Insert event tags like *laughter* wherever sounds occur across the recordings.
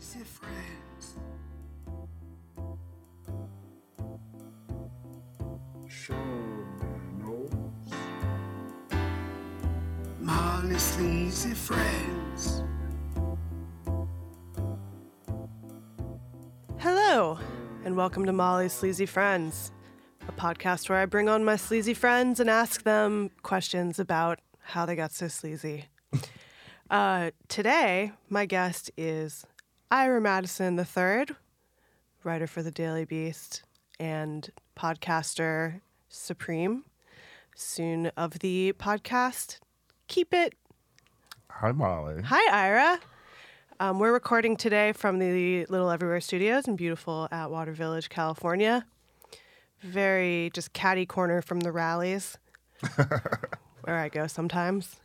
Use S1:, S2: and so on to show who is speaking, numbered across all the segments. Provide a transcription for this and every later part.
S1: sleazy friends. Show me nose. Molly sleazy friends.
S2: Hello, and welcome to Molly's Sleazy Friends, a podcast where I bring on my sleazy friends and ask them questions about how they got so sleazy. *laughs* uh, today, my guest is Ira Madison III, writer for the Daily Beast and podcaster supreme, soon of the podcast Keep It
S3: Hi, Molly.
S2: Hi, Ira. Um, we're recording today from the Little Everywhere Studios in beautiful Atwater Village, California. Very just catty corner from the Rally's, *laughs* where I go sometimes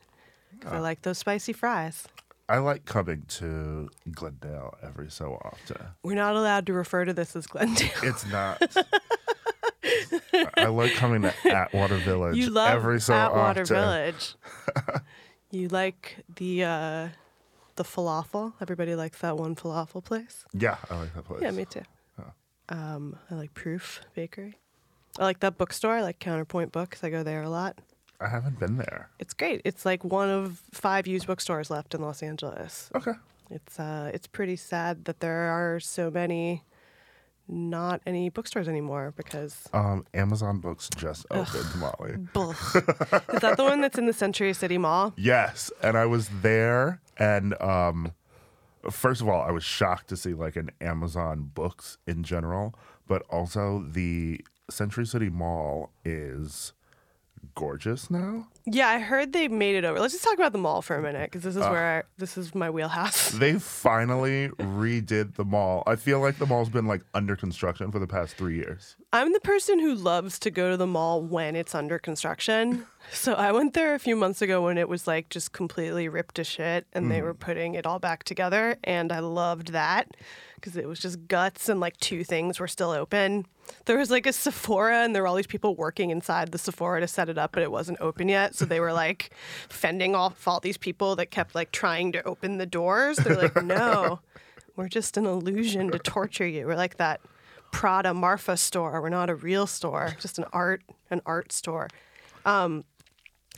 S2: because I like those spicy fries.
S3: I like coming to Glendale every so often.
S2: We're not allowed to refer to this as Glendale.
S3: It's not. *laughs* I like coming to Atwater Village
S2: you love
S3: every so
S2: Atwater
S3: often.
S2: Village. *laughs* you like the uh, the falafel. Everybody likes that one falafel place.
S3: Yeah, I like that place.
S2: Yeah, me too. Um, I like Proof Bakery. I like that bookstore. I like Counterpoint Books. I go there a lot.
S3: I haven't been there.
S2: It's great. It's like one of five used bookstores left in Los Angeles.
S3: Okay.
S2: It's uh, it's pretty sad that there are so many, not any bookstores anymore because.
S3: Um, Amazon Books just opened, Molly.
S2: Bull. Is that the one that's in the Century City Mall? *laughs*
S3: Yes, and I was there, and um, first of all, I was shocked to see like an Amazon Books in general, but also the Century City Mall is gorgeous now.
S2: Yeah, I heard they made it over. Let's just talk about the mall for a minute because this is uh. where I, this is my wheelhouse. *laughs*
S3: They finally redid the mall. I feel like the mall's been like under construction for the past three years.
S2: I'm the person who loves to go to the mall when it's under construction. *laughs* So I went there a few months ago when it was like just completely ripped to shit and they mm. were putting it all back together. And I loved that because it was just guts and like two things were still open. There was like a Sephora and there were all these people working inside the Sephora to set it up, but it wasn't open yet. So they were like fending off all these people that kept like trying to open the doors. They're like, *laughs* no, we're just an illusion to torture you. We're like that Prada Marfa store. We're not a real store, just an art an art store. Um,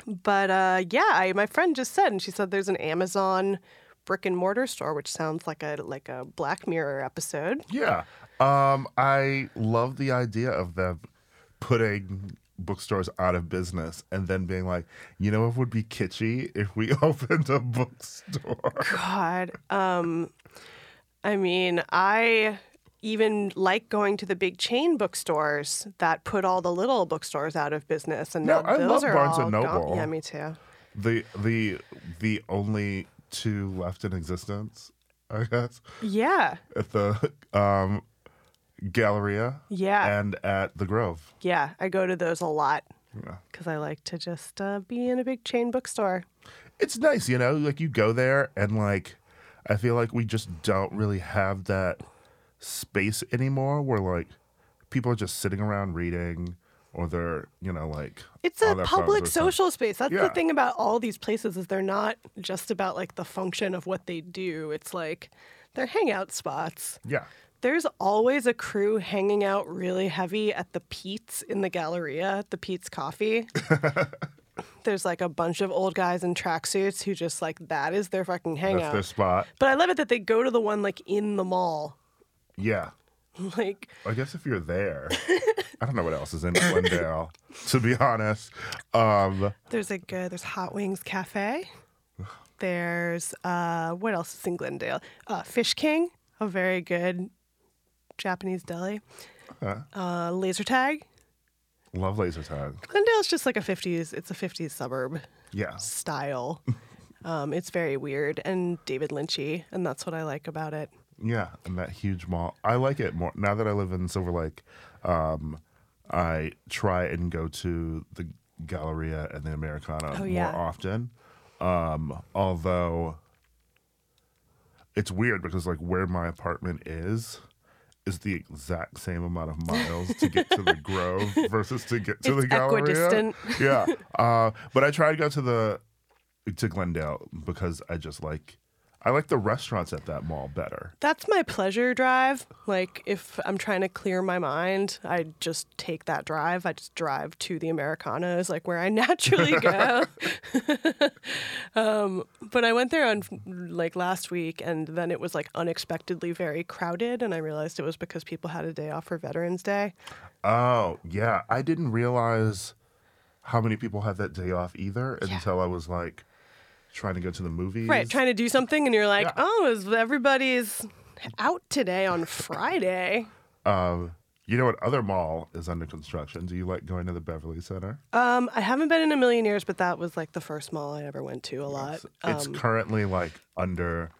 S2: but uh, yeah, I, my friend just said, and she said there's an Amazon brick and mortar store, which sounds like a like a Black Mirror episode.
S3: Yeah. Um, I love the idea of them putting bookstores out of business and then being like, you know, it would be kitschy if we *laughs* opened a bookstore.
S2: God, um, I mean, I even like going to the big chain bookstores that put all the little bookstores out of business, and
S3: No,
S2: now
S3: I
S2: those
S3: love
S2: are
S3: Barnes and
S2: gone.
S3: Noble.
S2: Yeah, me too.
S3: The the the only two left in existence, I guess,
S2: Yeah,
S3: at the um Galleria
S2: yeah,
S3: and at the Grove.
S2: yeah. I go to those a lot
S3: Yeah.
S2: because I like to just uh, be in a big chain bookstore.
S3: it's nice, you know, like you go there and like I feel like we just don't really have that space anymore where like people are just sitting around reading or they're, you know, like
S2: It's a public social space. That's the thing about all these places is they're not just about like the function of what they do. It's like they're hangout spots.
S3: Yeah.
S2: There's always a crew hanging out really heavy at the Peet's in the Galleria, the Peet's Coffee. *laughs* There's like a bunch of old guys in tracksuits who just like that is their fucking
S3: That's
S2: hangout.
S3: their spot.
S2: But I love it that they go to the one like in the mall.
S3: Yeah. *laughs*
S2: Like
S3: I guess if you're there, I don't know what else is in Glendale, to be honest. Um,
S2: There's a good. There's Hot Wings Cafe. There's uh, what else is in Glendale? Uh, Fish King, a very good Japanese deli.
S3: Okay.
S2: Uh, laser tag.
S3: love laser tag.
S2: Glendale's just like a 50s. It's a 50s suburb
S3: Yeah.
S2: style. *laughs* um, it's very weird and David Lynchy, and that's what I like about it.
S3: Yeah, and that huge mall. I like it more now that I live in Silver Lake. Um, I try and go to the Galleria and the Americana
S2: Oh, yeah.
S3: more often. Um, although it's weird because like where my apartment is is the exact same amount of miles to get to the *laughs* Grove versus to get to
S2: It's
S3: the Galleria. yeah, uh, but I try to go to the to Glendale because I just like I like the restaurants at that mall better.
S2: That's my pleasure drive. Like if I'm trying to clear my mind, I just take that drive. I just drive to the Americana is like where I *laughs* naturally go. *laughs* um, but I went there on like last week, and then it was like unexpectedly very crowded, and I realized it was because people had a day off for Veterans Day.
S3: Oh, yeah. I didn't realize how many people had that day off either
S2: Yeah.
S3: until I was like trying to go to the movies.
S2: Right, trying to do something, and you're like,
S3: Yeah.
S2: oh, is everybody's out today on Friday? *laughs*
S3: Um, you know what other mall is under construction? Do you like going to the Beverly Center?
S2: Um, I haven't been in a million years, but that was like the first mall I ever went to a lot.
S3: It's
S2: Um,
S3: currently like under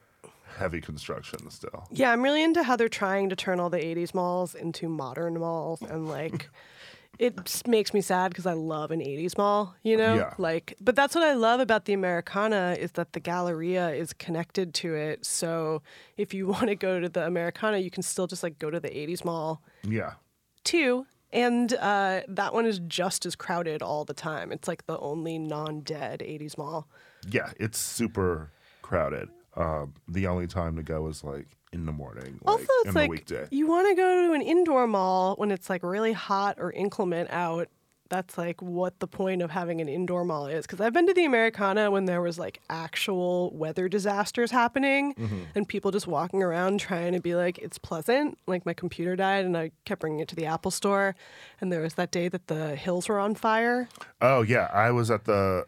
S3: heavy construction still.
S2: Yeah, I'm really into how they're trying to turn all the 80s malls into modern malls and like *laughs* it makes me sad because I love an 80s mall, you know?
S3: Yeah.
S2: Like but that's what I love about the Americana is that the Galleria is connected to it. So if you *laughs* want to go to the Americana, you can still just like go to the 80s mall
S3: Yeah.
S2: too. And uh, that one is just as crowded all the time. It's like the only non-dead 80s mall.
S3: Yeah, it's super crowded. Um, the only time to go is like in the morning, like
S2: Also, it's like
S3: weekday.
S2: you want to go to an indoor mall when it's like really hot or inclement out. That's like what the point of having an indoor mall is. Because I've been to the Americana when there was like actual weather disasters happening
S3: Mm-hmm.
S2: and people just walking around trying to be like, it's pleasant. Like my computer died and I kept bringing it to the Apple store. And there was that day that the hills were on fire.
S3: Oh yeah, I was at the,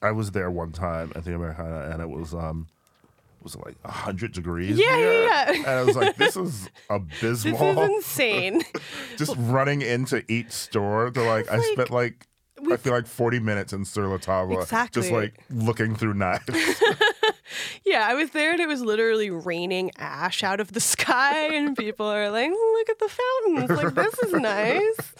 S3: I was there one time at the Americana, and it was um, was it like hundred degrees?
S2: Yeah,
S3: here?
S2: yeah, yeah.
S3: And I was like, this is *laughs* abysmal.
S2: This is insane. *laughs*
S3: Just running into each store. They're like, I
S2: like,
S3: spent like. I feel like 40 minutes in Sur La Table
S2: Exactly.
S3: just like looking through knives. *laughs*
S2: Yeah, I was there and it was literally raining ash out of the sky, and people are like, "Look at the fountains! Like this is nice."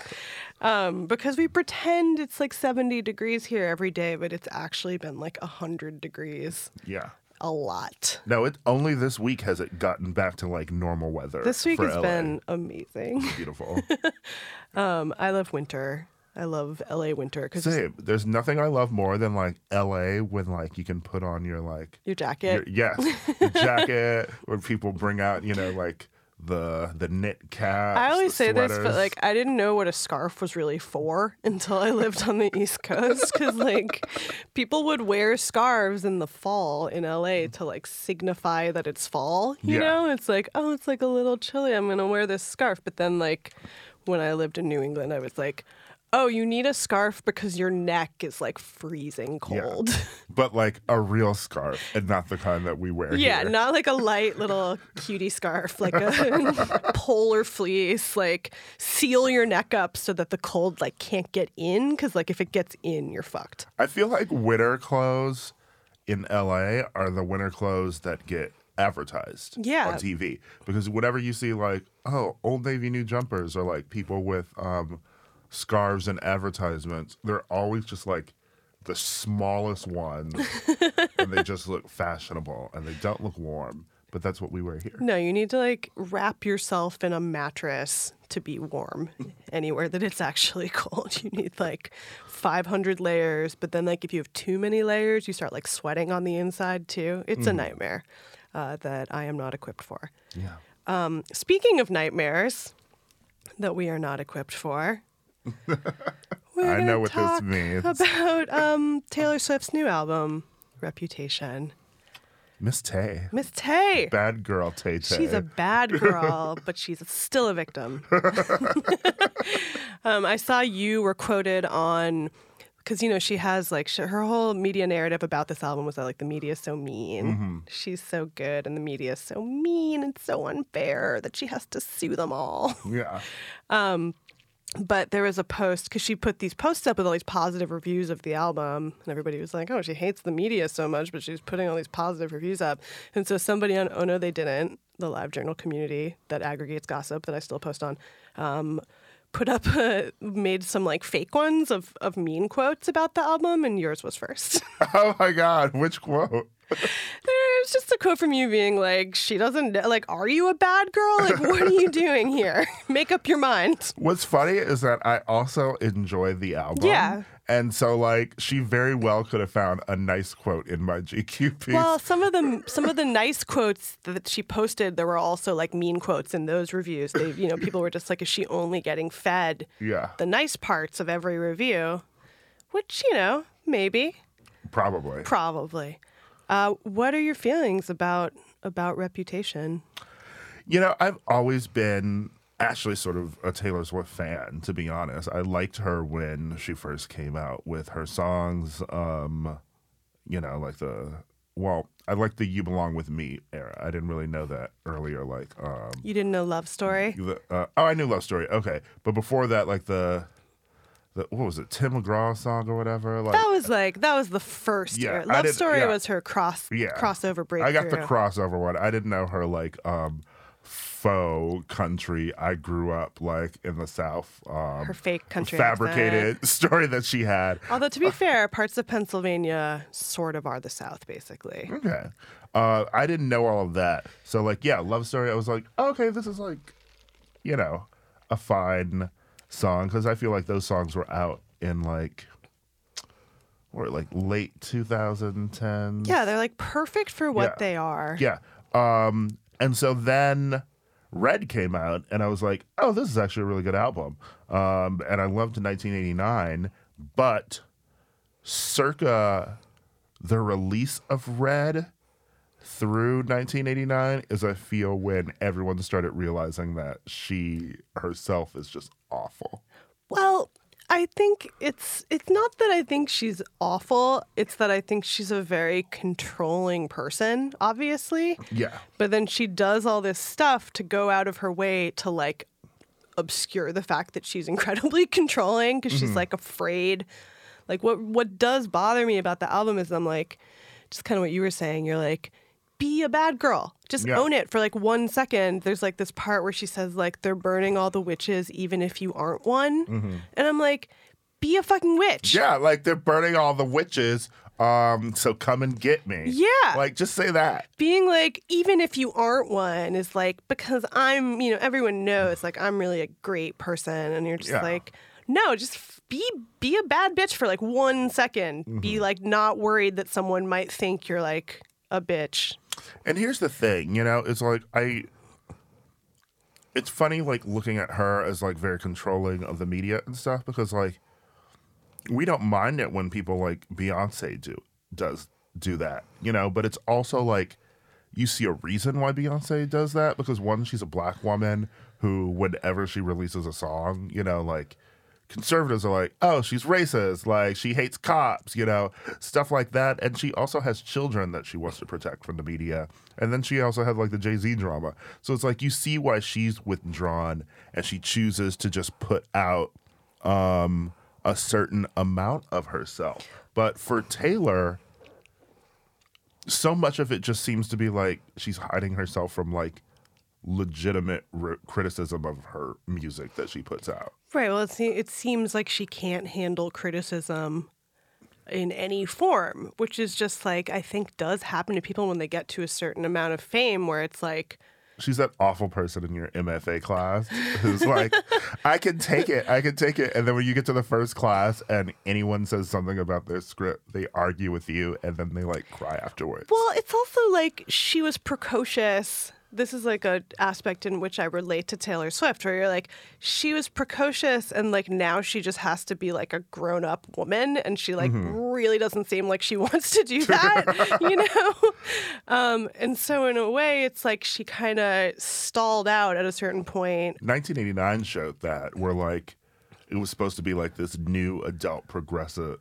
S2: Um, because we pretend it's like 70 degrees here every day, but it's actually been like 100 degrees
S3: yeah.
S2: A lot.
S3: No, it only this week has it gotten back to like normal weather.
S2: This week has
S3: LA.
S2: been amazing.
S3: beautiful. *laughs*
S2: Um, I love winter. I love LA winter because
S3: Same. There's nothing I love more than like LA when like you can put on your like
S2: your jacket.
S3: your, yes, your jacket *laughs* when people bring out, you know, like the the knit caps.
S2: I always say this, but like I didn't know what a scarf was really for *laughs* until I lived on the East Coast because like people would wear scarves in the fall in LA mm. to like signify that it's fall. You
S3: Yeah.
S2: know, it's like oh, it's like a little chilly. I'm gonna wear this scarf. But then like when I lived in New England, I was like. Oh, you need a scarf because your neck is like freezing
S3: Yeah.
S2: cold. *laughs*
S3: but like a real scarf and not the kind that we wear
S2: Yeah,
S3: here.
S2: not like a light little cutie scarf, like a *laughs* polar fleece. Like seal your neck up so that the cold like can't get in, because like if it gets in, you're fucked.
S3: I feel like winter clothes in LA are the winter clothes that get advertised
S2: Yeah.
S3: on TV because whatever you see like oh Old Navy new jumpers or like people with um, scarves and advertisements, they're always just like the smallest ones *laughs* and they just look fashionable and they don't look warm. But that's what we wear here.
S2: No, you need to like wrap yourself in a mattress to be warm anywhere that it's actually *laughs* cold. You need like 500 layers, but then like if you have too many layers, you start like sweating on the inside too. It's a nightmare uh, that I am not equipped for.
S3: Yeah.
S2: Um, speaking of nightmares that we are not equipped for,
S3: I know what this means.
S2: About um, Taylor Swift's new album, Reputation.
S3: Miss Tay.
S2: Miss Tay.
S3: Bad girl Tay Tay.
S2: She's a bad girl, but she's still a victim. *laughs* um, I saw you were quoted on because you know she has like sh- her whole media narrative about this album was that like the media is so mean, she's so good, and the media is so mean and so unfair that she has to sue them all.
S3: yeah.
S2: But there was a post because she put these posts up with all these positive reviews of the album, and everybody was like, "Oh, she hates the media so much, but she's putting all these positive reviews up." And so somebody on Oh No They Didn't, the LiveJournal community that aggregates gossip that I still post on, um, put up made some like fake ones of of mean quotes about the album, and yours was first. *laughs*
S3: Oh my God. Which quote? *laughs*
S2: There's just a quote from you being like, "She doesn't like. Are you a bad girl? Like, what are you doing here? *laughs* Make up your mind."
S3: What's funny is that I also enjoy the album.
S2: Yeah.
S3: And so like she very well could have found a nice quote in my *laughs* GQ piece.
S2: Well, some of the some of the nice quotes that she posted, there were also like mean quotes in those reviews. They, you know, people were just like, "Is she only getting fed
S3: yeah,
S2: the nice parts of every review?" Which you know, maybe,
S3: probably.
S2: probably. Uh, what are your feelings about about Reputation?
S3: You know, I've always been actually sort of a Taylor Swift fan, to be honest. I liked her when she first came out with her songs. Um, you know, like the well, I like the "You Belong with Me" era. I didn't really know that earlier. Like, um,
S2: You didn't know Love Story?
S3: the, uh, oh, I knew "Love Story." Okay, but before that, like the the what was it, Tim McGraw song or whatever? Like,
S2: That was like that was the first
S3: Yeah,
S2: year. Love Story
S3: yeah.
S2: was her cross
S3: Yeah.
S2: crossover breakthrough.
S3: I got the crossover one. I didn't know her like um faux country. I grew up like in the South. Um,
S2: her fake country
S3: fabricated
S2: accent. *laughs*
S3: story that she had.
S2: Although to be fair, parts of Pennsylvania sort of are the South, basically.
S3: Okay. Uh, I didn't know all of that. So like, yeah, love story. I was like, okay, this is like, you know, a fine song because I feel like those songs were out in like, or like late 2010.
S2: Yeah, they're like perfect for what
S3: Yeah.
S2: they are.
S3: Yeah. Um, and so then Red came out, and I was like, oh, this is actually a really good album. Um, and I loved 1989, but circa the release of Red through 1989 is I feel when everyone started realizing that she herself is just awful.
S2: Well, I think it's it's not that I think she's awful. It's that I think she's a very controlling person, obviously.
S3: Yeah.
S2: But then she does all this stuff to go out of her way to like obscure the fact that she's *laughs* incredibly controlling because she's mm-hmm. like afraid. Like what what does bother me about the album is I'm like just kind of what you were saying. You're like be a bad girl. Just
S3: Yeah.
S2: own it for like one second. There's like this part where she says like they're burning all the witches even if you aren't one. And I'm like be a fucking witch.
S3: Yeah, like they're burning all the witches. Um, so come and get me.
S2: Yeah.
S3: Like just say that.
S2: being like even if you aren't one is like because i'm you know everyone knows like i'm really a great person and you're just
S3: Yeah.
S2: like no just be be a bad bitch for like one second.
S3: Mm-hmm.
S2: be like not worried that someone might think you're like a bitch
S3: And here's the thing, you know, it's like I it's funny like looking at her as like very controlling of the media and stuff because like we don't mind it when people like Beyonce do does do that, you know, but it's also like you see a reason why Beyonce does that because one, she's a black woman who whenever she releases a song, you know, like conservatives are like, oh, she's racist, like she hates cops, you know, stuff like that. And she also has children that she wants to protect from the media. And then she also had like the Jay Z drama. So it's like you see why she's withdrawn and she chooses to just put out um, a certain amount of herself. But for Taylor, so much of it just seems to be like she's hiding herself from like legitimate r- criticism of her music that she puts out.
S2: right well it, se- it seems like she can't handle criticism in any form which is just like i think does happen to people when they get to a certain amount of fame where it's like
S3: She's that awful person in your MFA class who's like, *laughs* I can take it, I can take it. And then when you get to the first class and anyone says something about their script, they argue with you and then they like cry afterwards.
S2: Well, it's also like she was precocious. This is like a aspect in which I relate to Taylor Swift, where you're like, she was precocious, and like now she just has to be like a grown up woman, and she like really doesn't seem like she *laughs* wants to do that, you know. Um, and so in a way, it's like she kind of stalled out at a certain point.
S3: 1989 showed that where like it was supposed to be like this new adult progression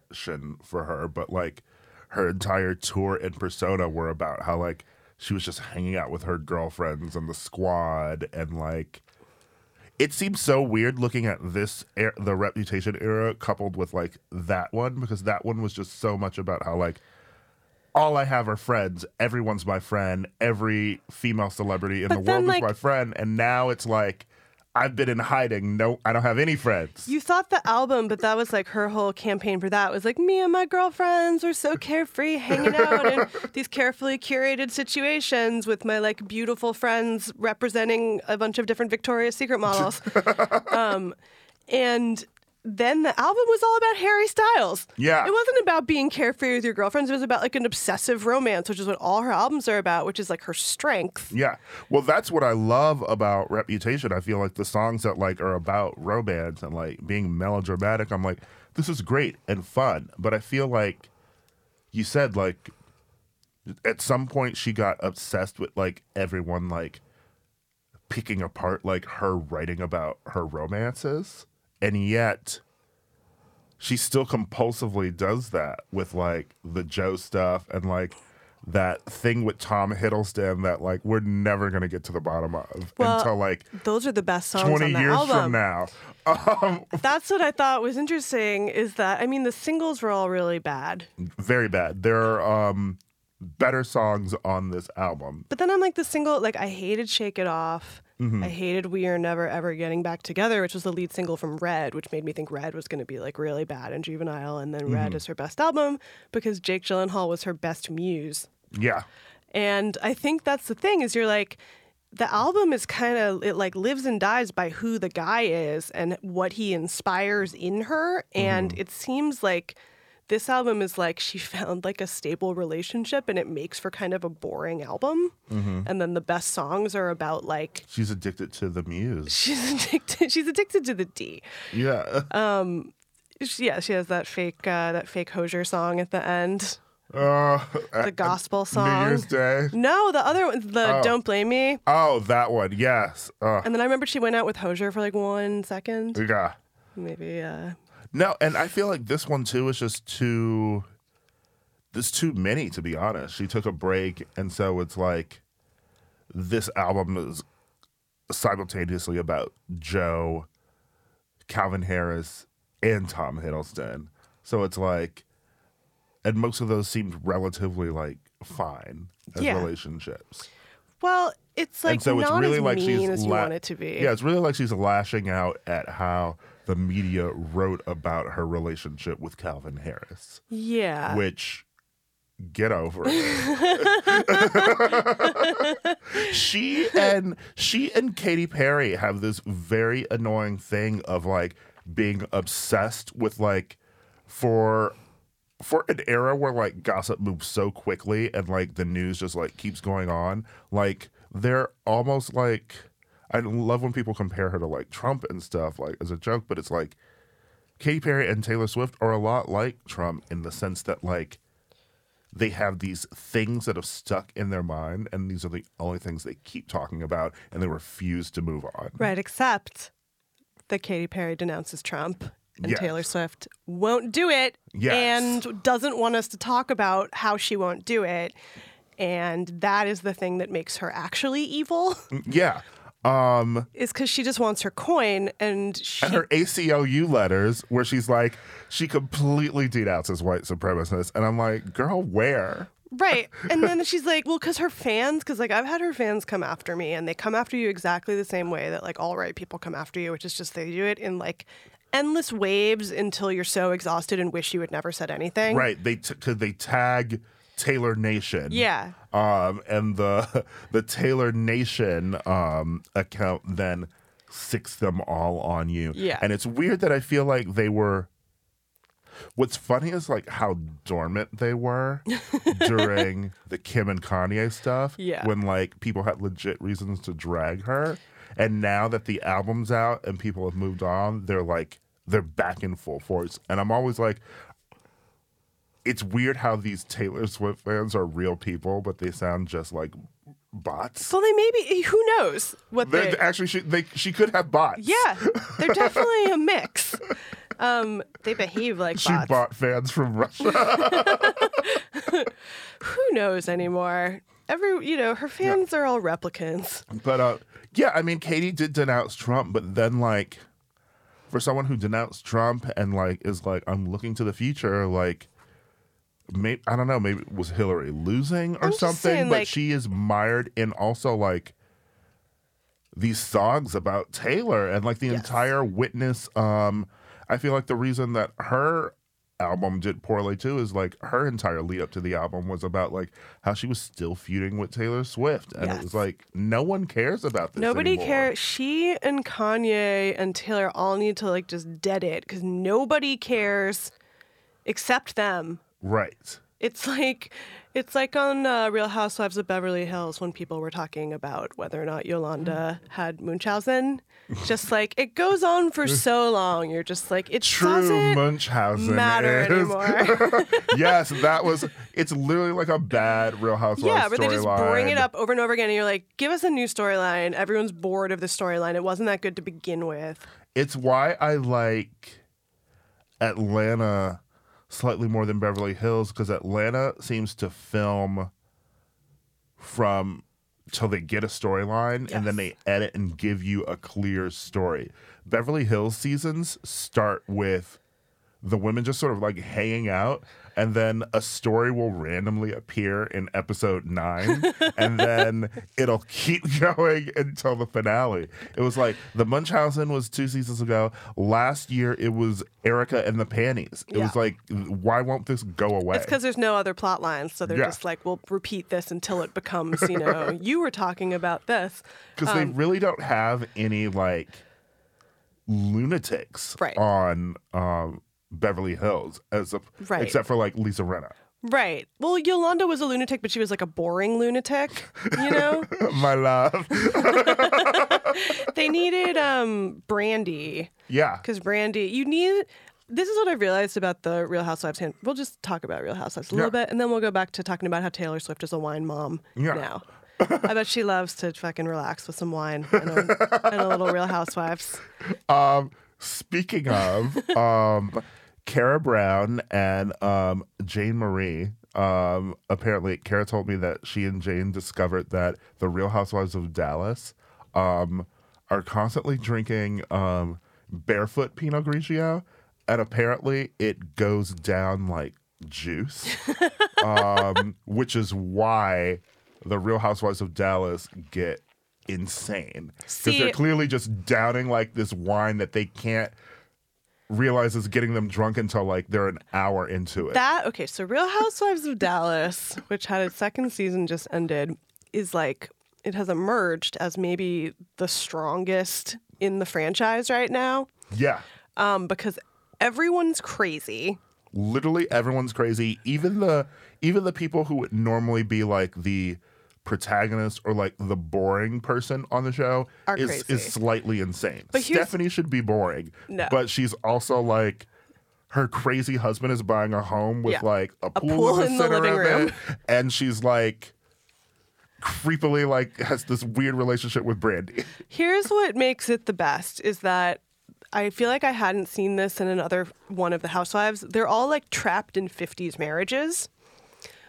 S3: for her, but like her entire tour and persona were about how like she was just hanging out with her girlfriends and the squad and like it seems so weird looking at this er- the reputation era coupled with like that one because that one was just so much about how like all I have are friends. Everyone's my friend. Every female celebrity in
S2: But
S3: the
S2: then,
S3: world
S2: like-
S3: is my friend. And now it's like I've been in hiding. No, I don't have any friends.
S2: You thought the album, but that was like her whole campaign for that was like me and my girlfriends were so carefree, hanging out in *laughs* these carefully curated situations with my like beautiful friends representing a bunch of different Victoria's Secret models. *laughs* um, and then the album was all about Harry Styles.
S3: Yeah.
S2: It wasn't about being carefree with your girlfriends. It was about like an obsessive romance, which is what all her albums are about, which is like her strength.
S3: Yeah. Well, that's what I love about Reputation. I feel like the songs that like are about romance and like being melodramatic, I'm like, this is great and fun. But I feel like you said like at some point she got obsessed with like everyone like picking apart like her writing about her romances. And yet she still compulsively does that with like the Joe stuff and like that thing with Tom Hiddleston that like we're never gonna get to the bottom of
S2: Well,
S3: until like
S2: Those are the best songs
S3: twenty years
S2: album.
S3: from now. *laughs* Um,
S2: That's what I thought was interesting is that I mean the singles were all really bad.
S3: very bad. There are um, better songs on this album.
S2: But then I'm like the single like I hated Shake It Off.
S3: Mm-hmm.
S2: I hated We Are Never Ever Getting Back Together, which was the lead single from Red, which made me think Red was going to be like really bad and juvenile. And then
S3: Mm-hmm.
S2: Red is her best album because Jake Gyllenhaal was her best muse.
S3: Yeah.
S2: And I think that's the thing is you're like the album is kind of it like lives and dies by who the guy is and what he inspires in her and it seems like this album is like she *laughs* found like a stable relationship and it makes for kind of a boring album and then the best songs are about like
S3: She's addicted to the muse. *laughs*
S2: she's addicted she's addicted to the D.
S3: Yeah. *laughs*
S2: She- Yeah, she has that fake uh, that fake Hozier song at the end,
S3: Uh,
S2: the gospel song. New.
S3: Year's Day.
S2: No, the other one, the Don't Blame Me.
S3: Oh, that one. Yes. Uh,
S2: And then I remember she went out with Hozier for like one second.
S3: yeah.
S2: Maybe, uh,
S3: No, and I feel like this one too is just too. There's too many to be honest. She took a break, and so it's like this album is simultaneously about Joe, Calvin Harris, and Tom Hiddleston. So it's like, and most of those seemed relatively like fine as
S2: Yeah.
S3: relationships.
S2: well, it's like
S3: and so
S2: not
S3: it's really
S2: as
S3: like
S2: mean
S3: she's
S2: as you
S3: la-
S2: want it to be.
S3: Yeah, it's really like she's lashing out at how the media wrote about her relationship with Calvin Harris,
S2: Yeah.
S3: which get over it. *laughs* she and she and Katy Perry have this very annoying thing of like being obsessed with like for for an era where like gossip moves so quickly and like the news just like keeps going on, like they're almost like I love when people compare her to like Trump and stuff, like as a joke, but it's like Katy Perry and Taylor Swift are a lot like Trump in the sense that like they have these things that have stuck in their mind and these are the only things they keep talking about and they refuse to move on.
S2: Right, except that Katy Perry denounces Trump and
S3: Yes.
S2: Taylor Swift won't do it
S3: Yes.
S2: and doesn't want us to talk about how she won't do it. And that is the thing that makes her actually evil, mm,
S3: Yeah. Um
S2: is because she just wants her coin and she
S3: and her ACLU letters where she's like, she completely denounces white supremacists. And I'm like, girl, where?
S2: Right. *laughs* And then she's like, well, because her fans, because like I've had her fans come after me and they come after you exactly the same way that like all right people come after you, which is just they do it in like endless waves until you're so exhausted and wish you had never said anything.
S3: Right. They t- cause they tag Taylor Nation.
S2: Yeah.
S3: Um, and the *laughs* the Taylor Nation um account then sicks them all on you.
S2: Yeah.
S3: And it's weird that I feel like they were What's funny is like how dormant they were *laughs* during the Kim and Kanye stuff.
S2: Yeah.
S3: When like people had legit reasons to drag her. And now that the album's out and people have moved on, they're like they're back in full force. And I'm always like, it's weird how these Taylor Swift fans are real people, but they sound just like bots.
S2: So they maybe who knows what
S3: They're-
S2: they
S3: actually, she, they, she could have bots.
S2: Yeah. They're *laughs* definitely a mix. Um, they behave like
S3: She
S2: bots.
S3: bought fans from *laughs* Russia.
S2: Who knows anymore? Every you know, her fans are all replicants.
S3: but uh, yeah, I mean, Katy did denounce Trump, but then like, for someone who denounced Trump and like is like, I'm looking to the future, like. Maybe, I don't know. Maybe it was Hillary losing or
S2: I'm
S3: something?
S2: saying,
S3: but
S2: like-
S3: she is mired in also like these songs about Taylor and like the
S2: Yes.
S3: entire witness. Um, I feel like the reason that her album did poorly too is like her entire lead up to the album was about like how she was still feuding with Taylor Swift, and it was like no one cares about this.
S2: Nobody
S3: anymore.
S2: cares. She and Kanye and Taylor all need to like just dead it because nobody cares except them.
S3: Right.
S2: It's like it's like on uh, Real Housewives of Beverly Hills when people were talking about whether or not Yolanda had Munchausen. Just like it goes on for *laughs* so long, you're just like it
S3: True
S2: doesn't
S3: Munchausen
S2: matter
S3: is-
S2: anymore. *laughs*
S3: yes, that was. *laughs* It's literally like a bad Real Housewives
S2: yeah, but they just bring it
S3: storyline.
S2: up over and over again, and you're like, give us a new storyline. Everyone's bored of the storyline. It wasn't that good to begin with.
S3: It's why I like Atlanta slightly more than Beverly Hills because Atlanta seems to film from till they get a storyline and then they edit and give you a clear story. Beverly Hills seasons start with the women just sort of like hanging out and then a story will randomly appear in episode 9 and then *laughs* it'll keep going until the finale. It was like the Munchausen was 2 seasons ago. Last year it was Erika and the Panties. It was like why won't this go away?
S2: It's because there's no other plot lines, so they're
S3: Yeah.
S2: just like, we'll repeat this until it becomes, you know, *laughs* you were talking about this.
S3: Cuz
S2: Um,
S3: they really don't have any like lunatics
S2: Right.
S3: on um Beverly Hills as a,
S2: Right.
S3: except for like Lisa Rinna.
S2: Right. Well, Yolanda was a lunatic, but she was like a boring lunatic, you know? *laughs*
S3: My love. *laughs*
S2: they needed um Brandi
S3: Yeah.
S2: because Brandi, you need. This is what I've realized about the Real Housewives. hand- We'll just talk about Real Housewives a little bit, and then we'll go back to talking about how Taylor Swift is a wine mom
S3: Yeah.
S2: now. I bet she loves to fucking relax with some wine and a, and a little Real Housewives. *laughs*
S3: Um, speaking of, um, Kara Brown and um, Jane Marie. Um, apparently, Kara told me that she and Jane discovered that the Real Housewives of Dallas um, are constantly drinking um, barefoot Pinot Grigio, and apparently it goes down like juice, *laughs* um, which is why the Real Housewives of Dallas get insane because they're clearly just downing like this wine that they can't realize is getting them drunk until like they're an hour into it.
S2: That okay, so Real Housewives of Dallas, which had its second season just ended, is like it has emerged as maybe the strongest in the franchise right now.
S3: yeah.
S2: Um, because everyone's crazy.
S3: Literally everyone's crazy. Even the even the people who would normally be like the protagonist or like the boring person on the show
S2: Are
S3: is
S2: crazy.
S3: is slightly insane.
S2: But
S3: Stephanie should be boring.
S2: No.
S3: But she's also like her crazy husband is buying a home with
S2: Yeah.
S3: like a pool,
S2: pool
S3: in the,
S2: in the living
S3: of
S2: room.
S3: it, and she's like creepily like has this weird relationship with Brandi.
S2: Here's what makes it the best is that I feel like I hadn't seen this in another one of the housewives. They're all like trapped in 50s marriages.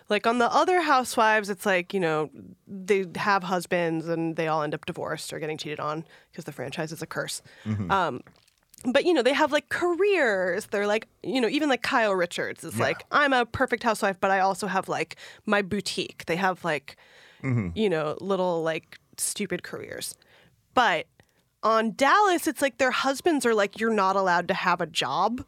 S2: Like on the other housewives, it's like, you know, they have husbands and they all end up divorced or getting cheated on because the franchise is a curse. Um, but, you know, they have like careers. They're like, you know, even like Kyle Richards is like, I'm a perfect housewife, but I also have like my boutique. They have like, you know, little like stupid careers. But on Dallas, it's like their husbands are like, you're not allowed to have a job,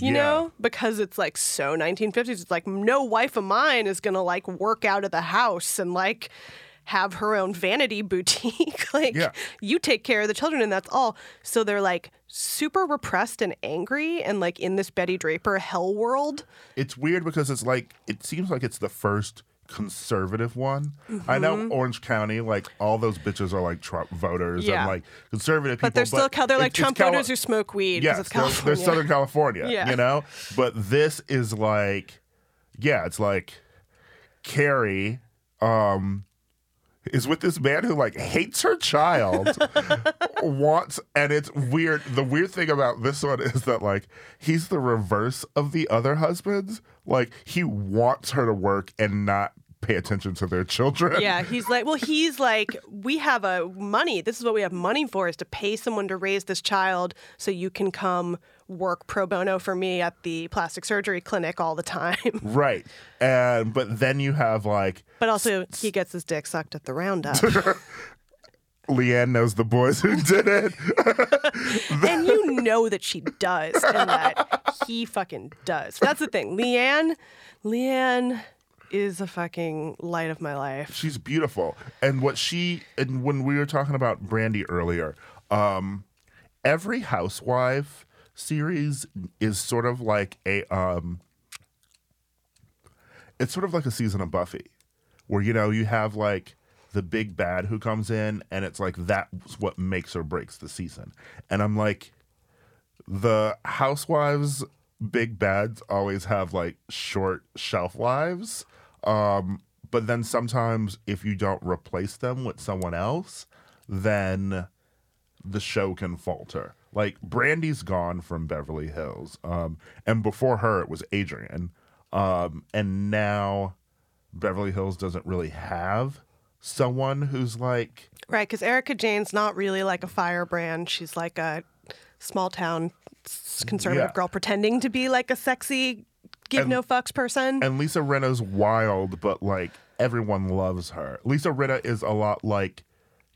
S2: you
S3: Yeah.
S2: know, because it's like so 1950s. It's like, no wife of mine is going to like work out of the house and like have her own vanity *laughs* boutique. *laughs* like,
S3: Yeah.
S2: you take care of the children and that's all. So they're like super repressed and angry and like in this Betty Draper hell world.
S3: it's weird because it's like it seems like it's the first conservative one. I know
S2: Mm-hmm.
S3: Orange County, like all those bitches are like Trump voters
S2: Yeah.
S3: and like conservative people.
S2: But they're still, Cal- they're like Trump
S3: Cali-
S2: voters who smoke weed
S3: Yes,
S2: it's
S3: they're, they're Southern California.
S2: Yeah.
S3: You know? But this is like yeah, it's like Cary um is with this man who like hates her child *laughs* wants and it's weird the weird thing about this one is that like he's the reverse of the other husbands like he wants her to work and not pay attention to their children
S2: Yeah, *laughs* he's like, well, he's like, we have a money. This is what we have money for is to pay someone to raise this child so you can come work pro bono for me at the plastic surgery clinic all the time. *laughs*
S3: right and but then you have like
S2: But also, he gets his dick sucked at the roundup. *laughs*
S3: LeeAnne knows the boys who did it. *laughs*
S2: and you know that she does and that he fucking does. That's the thing. LeeAnne, LeeAnne is a fucking light of my life.
S3: She's beautiful. And what she and when we were talking about Brandi earlier, um, every housewife series is sort of like a um it's sort of like a season of Buffy. Where, you know, you have like the big bad who comes in and it's like that's what makes or breaks the season. And I'm like the housewives big bads always have like short shelf lives um but then sometimes if you don't replace them with someone else then the show can falter like Brandi's gone from beverly hills um and before her it was Adrienne um and now beverly hills doesn't really have someone who's like
S2: Right, because Erika Jayne's not really like a firebrand. She's like a small town conservative
S3: Yeah.
S2: girl pretending to be like a sexy, give
S3: And-
S2: no fucks person.
S3: And Lisa Rinna's wild, but like everyone loves her. Lisa Rinna is a lot like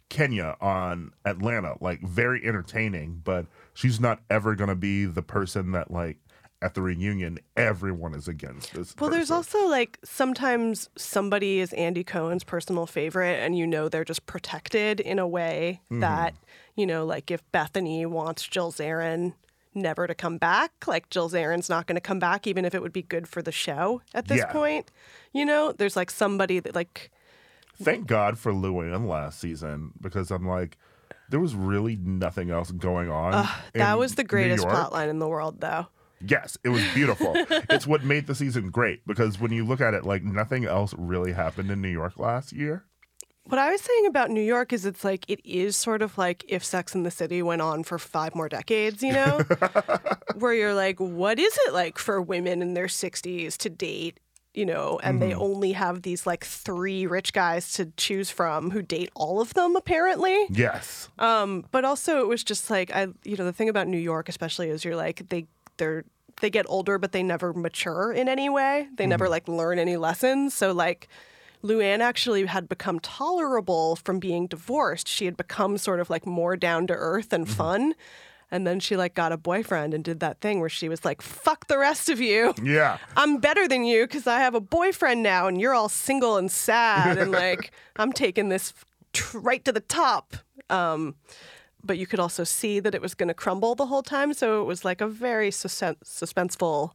S3: Kenya on Atlanta, like very entertaining, but she's not ever gonna be the person that like at the reunion everyone is against this.
S2: well, there's also like sometimes somebody is Andy Cohen's personal favorite, and you know they're just protected in a way
S3: Mm-hmm.
S2: that, you know, like if Bethenny wants Jill Zarin never to come back, like Jill Zarin's not going to come back, even if it would be good for the show at this
S3: Yeah.
S2: point. You know, there's like somebody that like
S3: Thank God for Luann last season because I'm like, there was really nothing else going on.
S2: that was the greatest plotline in the world, though.
S3: Yes, it was beautiful. *laughs* it's what made the season great because when you look at it, like nothing else really happened in New York last year.
S2: What I was saying about New York is it's like it is sort of like if Sex in the City went on for five more decades, you know? *laughs* Where you're like, what is it like for women in their 60s to date, you know, and they only have these like three rich guys to choose from who date all of them apparently.
S3: Yes.
S2: Um, but also it was just like I you know, the thing about New York especially is you're like they they're they get older but they never mature in any way. They never like learn any lessons. So like Luann actually had become tolerable from being divorced. She had become sort of like more down to earth and fun. And then she like got a boyfriend and did that thing where she was like, "Fuck the rest of you.
S3: Yeah.
S2: I'm better than you because I have a boyfriend now, and you're all single and sad, and *laughs* like I'm taking this tr- right to the top." Um, but you could also see that it was going to crumble the whole time, so it was like a very sus- suspenseful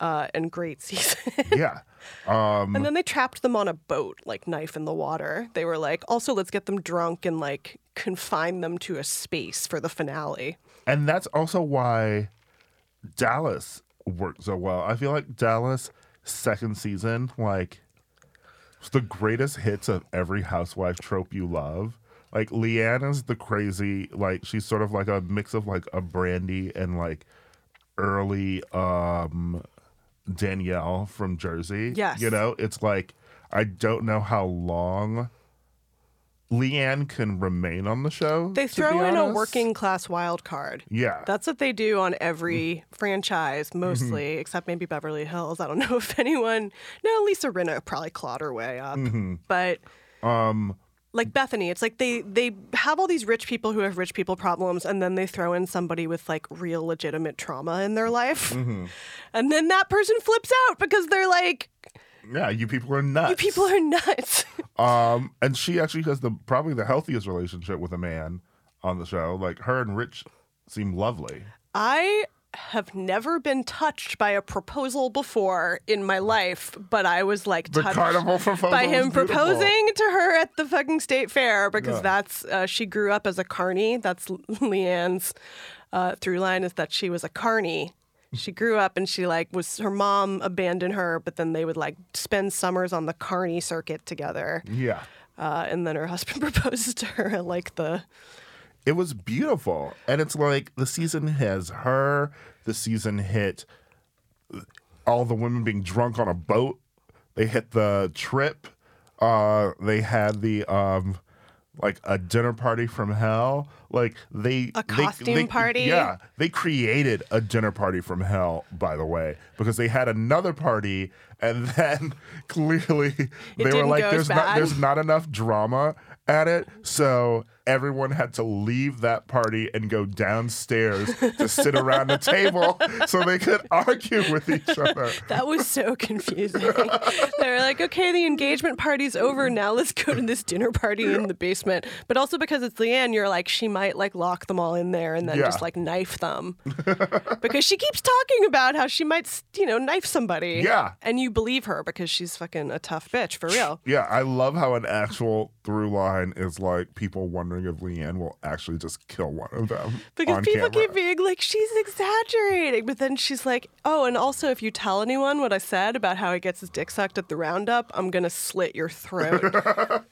S2: uh, and great *laughs* season.
S3: Yeah. Um,
S2: and then they trapped them on a boat, like knife in the water. They were like, also let's get them drunk and like confine them to a space for the finale.
S3: and that's also why Dallas worked so well. I feel like Dallas second season, like was the greatest hits of every housewife trope you love. Like LeeAnne is the crazy, like she's sort of like a mix of like a Brandi and like early um Danielle from Jersey.
S2: Yes.
S3: You know, it's like I don't know how long LeeAnne can remain on the show.
S2: They throw in a working class wild card.
S3: Yeah.
S2: That's what they do on every franchise, mostly, except maybe Beverly Hills. I don't *laughs* know if anyone. No, Lisa Rinna probably clawed her way up, but
S3: um
S2: like Bethenny, it's like they they have all these rich people who have rich people problems, and then they throw in somebody with like real legitimate trauma in their life, *laughs* and then that person flips out because they're like,
S3: yeah, you people are nuts.
S2: "You people are nuts." *laughs*
S3: Um, and she actually has the probably the healthiest relationship with a man on the show. Like her and Rich seem lovely.
S2: I have never been touched by a proposal before in my life, but I was like
S3: The
S2: touched by him proposing to her at the fucking state fair because
S3: Yeah.
S2: that's uh, she grew up as a carny. That's LeeAnne's uh, through line is that she was a carny. She grew up and she like was her mom abandoned her, but then they would like spend summers on the carny circuit together.
S3: Yeah,
S2: Uh, and then her husband *laughs* proposes to her like the
S3: it was beautiful, and it's like the season has her. The season hit all the women being drunk on a boat. They hit the trip. Uh, they had the um, like a dinner party from hell. Like they
S2: A costume
S3: they-
S2: party?
S3: Yeah, they created a dinner party from hell. By the way, because they had another party, and *laughs* then clearly they were like, "There's not there's not enough drama at it." So everyone had to leave that party and go downstairs to sit around the table so they could *laughs* argue with each other.
S2: That was so confusing. *laughs* They're like, okay, the engagement party's over. Now let's go to this dinner party in the basement. But also because it's LeeAnne, you're like, she might like lock them all in there and then
S3: Yeah.
S2: just like knife them. *laughs* because she keeps talking about how she might, you know, knife somebody.
S3: Yeah.
S2: And you believe her because she's fucking a tough bitch for real.
S3: Yeah, I love how an actual through line is like people wondering if LeeAnne will actually just kill one of them.
S2: Because people
S3: camera.
S2: keep being like, she's exaggerating. But then she's like, oh, and also if you tell anyone what I said about how he gets his dick sucked at the roundup, I'm going to slit your throat. *laughs*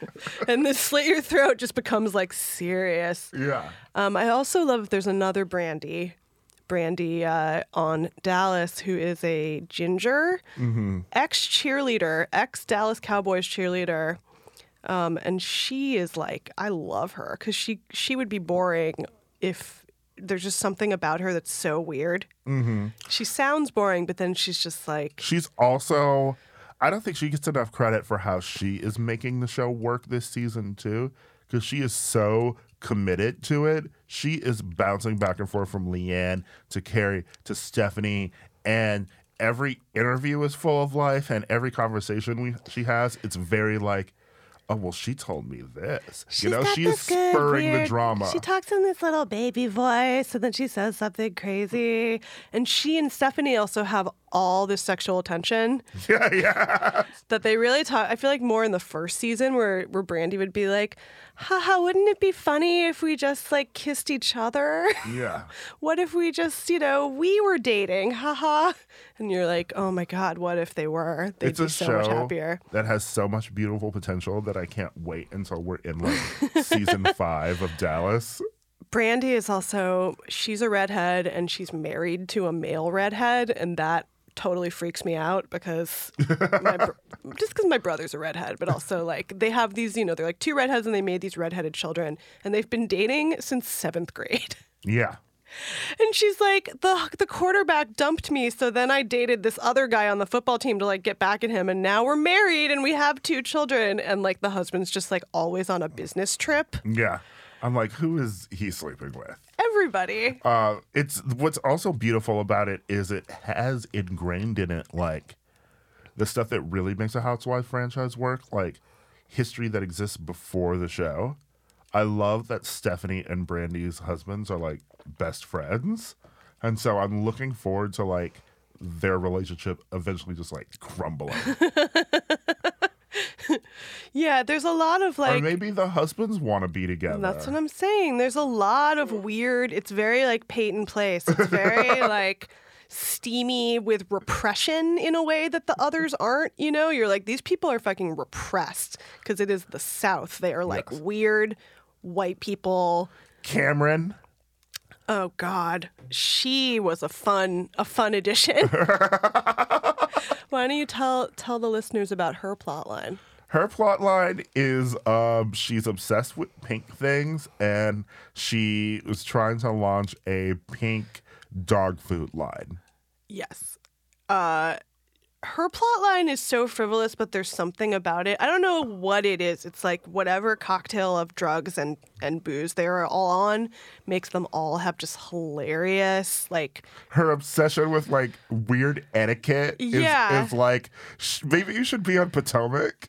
S2: and this slit your throat just becomes like serious.
S3: Yeah.
S2: Um, I also love there's another Brandi, Brandi uh, on Dallas, who is a ginger, ex cheerleader, ex Dallas Cowboys cheerleader. Um, and she is like, I love her because she she would be boring if there's just something about her that's so weird. Mm-hmm. She sounds boring, but then she's just like,
S3: She's also, I don't think she gets enough credit for how she is making the show work this season, too, because she is so committed to it. She is bouncing back and forth from LeeAnne to Cary to Stephanie, and every interview is full of life, and every conversation we, she has, it's very like, oh, well, she told me this. you know, she is spurring the drama.
S2: She talks in this little baby voice, and then she says something crazy. And she and Stephanie also have all this sexual tension *laughs*
S3: yeah, yeah.
S2: that they really talk. I feel like more in the first season where where Brandi would be like, "Haha, wouldn't it be funny if we just like kissed each other?
S3: Yeah. *laughs*
S2: what if we just, you know, we were dating? Haha." And you're like, "Oh my god, what if they were? They'd
S3: it's
S2: be
S3: a
S2: so
S3: show
S2: much happier."
S3: that has so much beautiful potential that I can't wait until we're in like season *laughs* five of Dallas.
S2: Brandi is also she's a redhead and she's married to a male redhead and that totally freaks me out because my, br- *laughs* just because my brother's a redhead, but also like they have these, you know, they're like two redheads and they made these redheaded children and they've been dating since seventh grade.
S3: Yeah.
S2: And she's like, the the quarterback dumped me, so then I dated this other guy on the football team to like get back at him, and now we're married and we have two children, and like the husband's just like always on a business trip.
S3: Yeah. I'm like, who is he sleeping with?
S2: Everybody.
S3: Uh, it's what's also beautiful about it is it has ingrained in it like the stuff that really makes a Housewife franchise work, like history that exists before the show. I love that Stephanie and Brandi's husbands are like best friends, and so I'm looking forward to like their relationship eventually just like crumbling, *laughs*
S2: Yeah, there's a lot of
S3: or
S2: like
S3: maybe the husbands want to be together.
S2: That's what I'm saying. There's a lot of weird. It's very like Peyton Place. It's very *laughs* like steamy with repression in a way that the others aren't. You know, you're like these people are fucking repressed because it is the South. They are like
S3: Yes.
S2: weird white people.
S3: Kameron.
S2: Oh God, she was a fun a fun addition. *laughs* Why don't you tell tell the listeners about her plot line?
S3: Her plot line is um, she's obsessed with pink things and she was trying to launch a pink dog food line.
S2: Yes. Uh her plot line is so frivolous, but there's something about it. I don't know what it is. It's like whatever cocktail of drugs and, and booze they are all on makes them all have just hilarious, like
S3: Her obsession with like weird etiquette is,
S2: Yeah.
S3: is like, sh- maybe you should be on Potomac.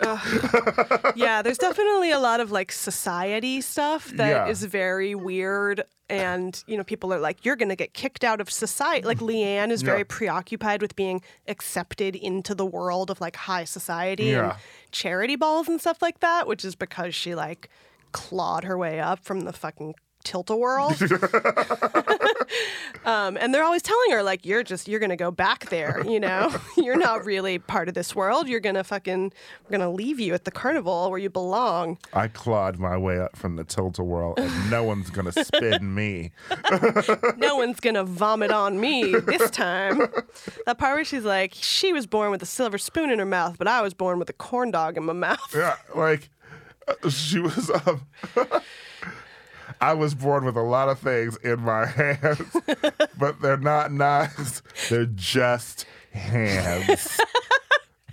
S2: yeah, there's definitely a lot of like society stuff that is
S3: Yeah.
S2: very weird. And, you know, people are like, you're going to get kicked out of society. Like, LeeAnne is very
S3: Yeah.
S2: preoccupied with being accepted into the world of like high society and charity balls and stuff like that, which is because she like clawed her way up from the fucking tilt a whirl. *laughs* *laughs* um, and they're always telling her, like, you're just, you're going to go back there, you know? *laughs* you're not really part of this world. You're going to fucking, we're going to leave you at the carnival where you belong.
S3: I clawed my way up from the tilt-a-whirl and no one's going to spin me.
S2: No one's going to vomit on me this time. That part where she's like, she was born with a silver spoon in her mouth, but I was born with a corn dog in my mouth.
S3: Yeah, like uh, she was. Um, I was born with a lot of things in my *laughs* hands, but they're not knives. They're just hands.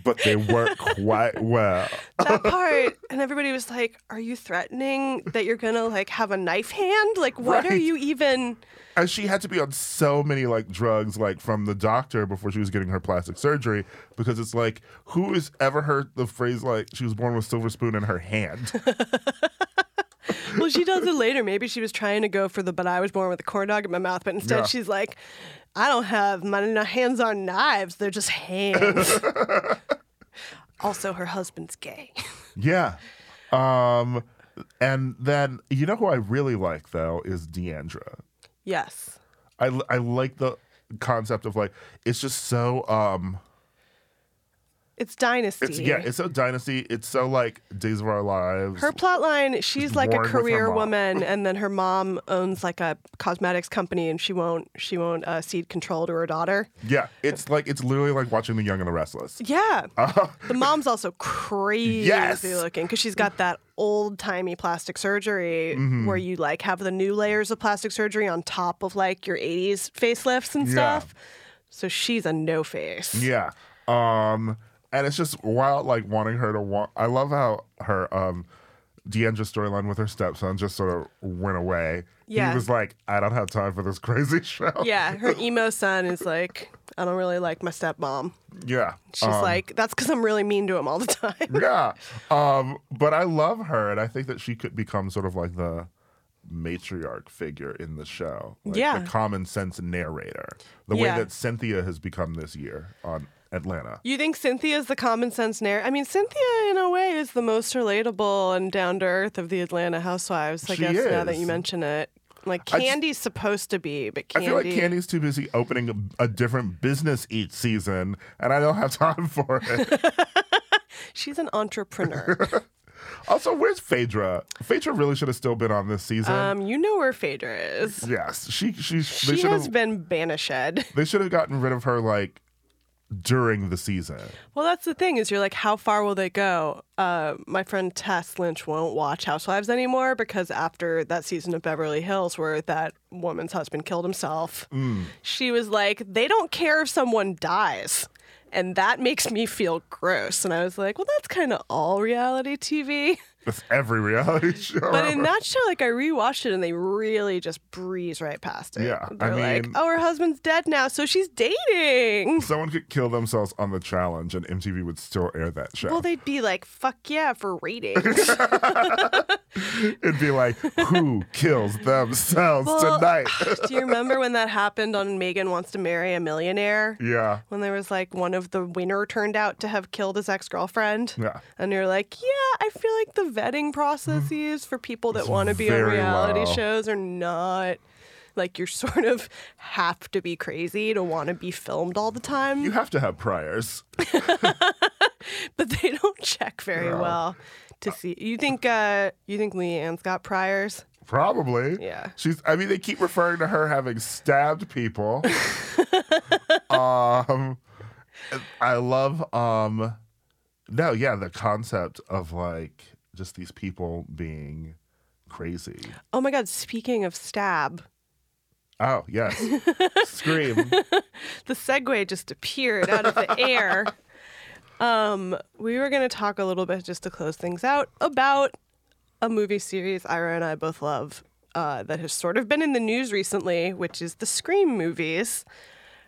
S3: but they work quite well.
S2: that *laughs* part and everybody was like are you threatening that you're gonna like have a knife hand like what are you even
S3: And she had to be on so many like drugs, like from the doctor before she was getting her plastic surgery, because it's like, who has ever heard the phrase like she was born with silver spoon in her hand? *laughs* *laughs*
S2: well she does it later maybe she was trying to go for the but i was born with a corn dog in my mouth but instead
S3: Yeah.
S2: she's like i don't have my hands are knives they're just hands *laughs* also her husband's gay *laughs*
S3: yeah. Um, and then you know who I really like though is D'Andra.
S2: yes
S3: I I like the concept of like it's just so um
S2: it's dynasty
S3: it's yeah it's so dynasty it's so like Days of Our Lives.
S2: Her plot line, she's like a
S3: warned with her
S2: career woman, *laughs* and then her mom owns like a cosmetics company, and she won't she won't uh, cede control to her daughter.
S3: yeah, it's like it's literally like watching The Young and the Restless.
S2: Yeah, *laughs* the mom's also crazy
S3: Yes.
S2: looking because she's got that old timey plastic surgery
S3: Mm-hmm.
S2: where you like have the new layers of plastic surgery on top of like your '80s facelifts and stuff.
S3: Yeah.
S2: stuff. So she's a no face.
S3: Yeah. Um, and it's just wild, like wanting her to want. I love how her um, D'Andra storyline with her stepson just sort of went away.
S2: Yeah.
S3: He was like, I don't have time for this crazy *laughs* show.
S2: Yeah, her emo son is like, I don't really like my stepmom.
S3: Yeah.
S2: She's
S3: Um,
S2: like, that's because I'm really mean to him all the time.
S3: yeah. *laughs* Um, but I love her, and I think that she could become sort of like the matriarch figure in the show. Like
S2: Yeah.
S3: The common sense narrator. The
S2: Yeah.
S3: way that Cynthia has become this year on Atlanta.
S2: You think Cynthia's the common sense narrator? I mean, Cynthia, in a way, is the most relatable and down to earth of the Atlanta housewives. I
S3: She
S2: guess now that you mention it, like
S3: I just-
S2: Kandi's supposed to be, but
S3: I
S2: Kandi.
S3: feel like Kandi's too busy opening a, a different business each season, and I don't have *laughs* time for it. *laughs*
S2: she's an entrepreneur. *laughs*
S3: also, where's Phaedra? Phaedra really should have still been on this season.
S2: um, you know where Phaedra is.
S3: yes, she she
S2: she has been banished.
S3: they should have gotten rid of her like during the season.
S2: Well, that's the thing is you're like, how far will they go? Uh, my friend Tess Lynch won't watch Housewives anymore because after that season of Beverly Hills where that woman's husband killed himself, she was like, they don't care if someone dies. And that makes me feel gross. And I was like, well, that's kind of all reality TV. *laughs*
S3: That's every reality *laughs* show.
S2: But in that show, like I rewatched it and they really just breeze right past it.
S3: Yeah,
S2: They're like,
S3: mean-
S2: oh, her husband's dead now, so she's dating. *laughs*
S3: Someone could kill themselves on the challenge, and MTV would still air that show.
S2: Well, they'd be like, fuck yeah, for ratings. *laughs*
S3: It'd be like, who kills themselves
S2: Well,
S3: tonight? *sighs*
S2: Do you remember when that happened on Megan Wants to Marry a Millionaire?
S3: yeah,
S2: When there was like one of the winner turned out to have killed his ex girlfriend?
S3: yeah.
S2: And you're like, yeah, I feel like the vetting processes for people that want to be on reality
S3: low.
S2: shows are not like you're *laughs* sort of have to be crazy to want to be filmed all the time,
S3: You have to have priors. *laughs* *laughs*
S2: but they don't check very well to see. You think uh you think LeeAnne's got priors?
S3: Probably.
S2: Yeah.
S3: She's I mean they keep referring to her having stabbed people. um I love um no, yeah, the concept of like just these people being crazy.
S2: Oh my god, speaking of stab,
S3: Oh, yes. *laughs* Scream.
S2: the segue just appeared out of the *laughs* air. Um, we were going to talk a little bit just to close things out about a movie series Ira and I both love uh, that has sort of been in the news recently, which is the Scream movies.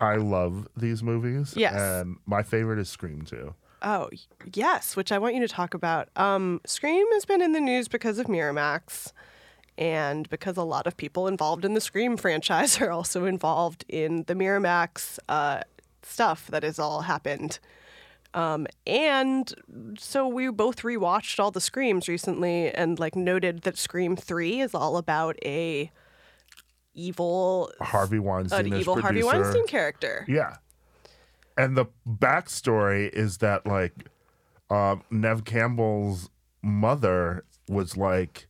S3: I love these movies.
S2: Yes.
S3: And my favorite is Scream 2.
S2: Oh, yes, which I want you to talk about. Um, Scream has been in the news because of Miramax and because a lot of people involved in the Scream *laughs* franchise are also involved in the Miramax uh, stuff that has all happened. Um, and so we both rewatched all the Screams recently and like noted that Scream 3 is all about a evil
S3: Harvey Weinstein is
S2: evil Harvey. Weinstein character.
S3: Yeah. And the backstory is that like um, Nev Campbell's mother was like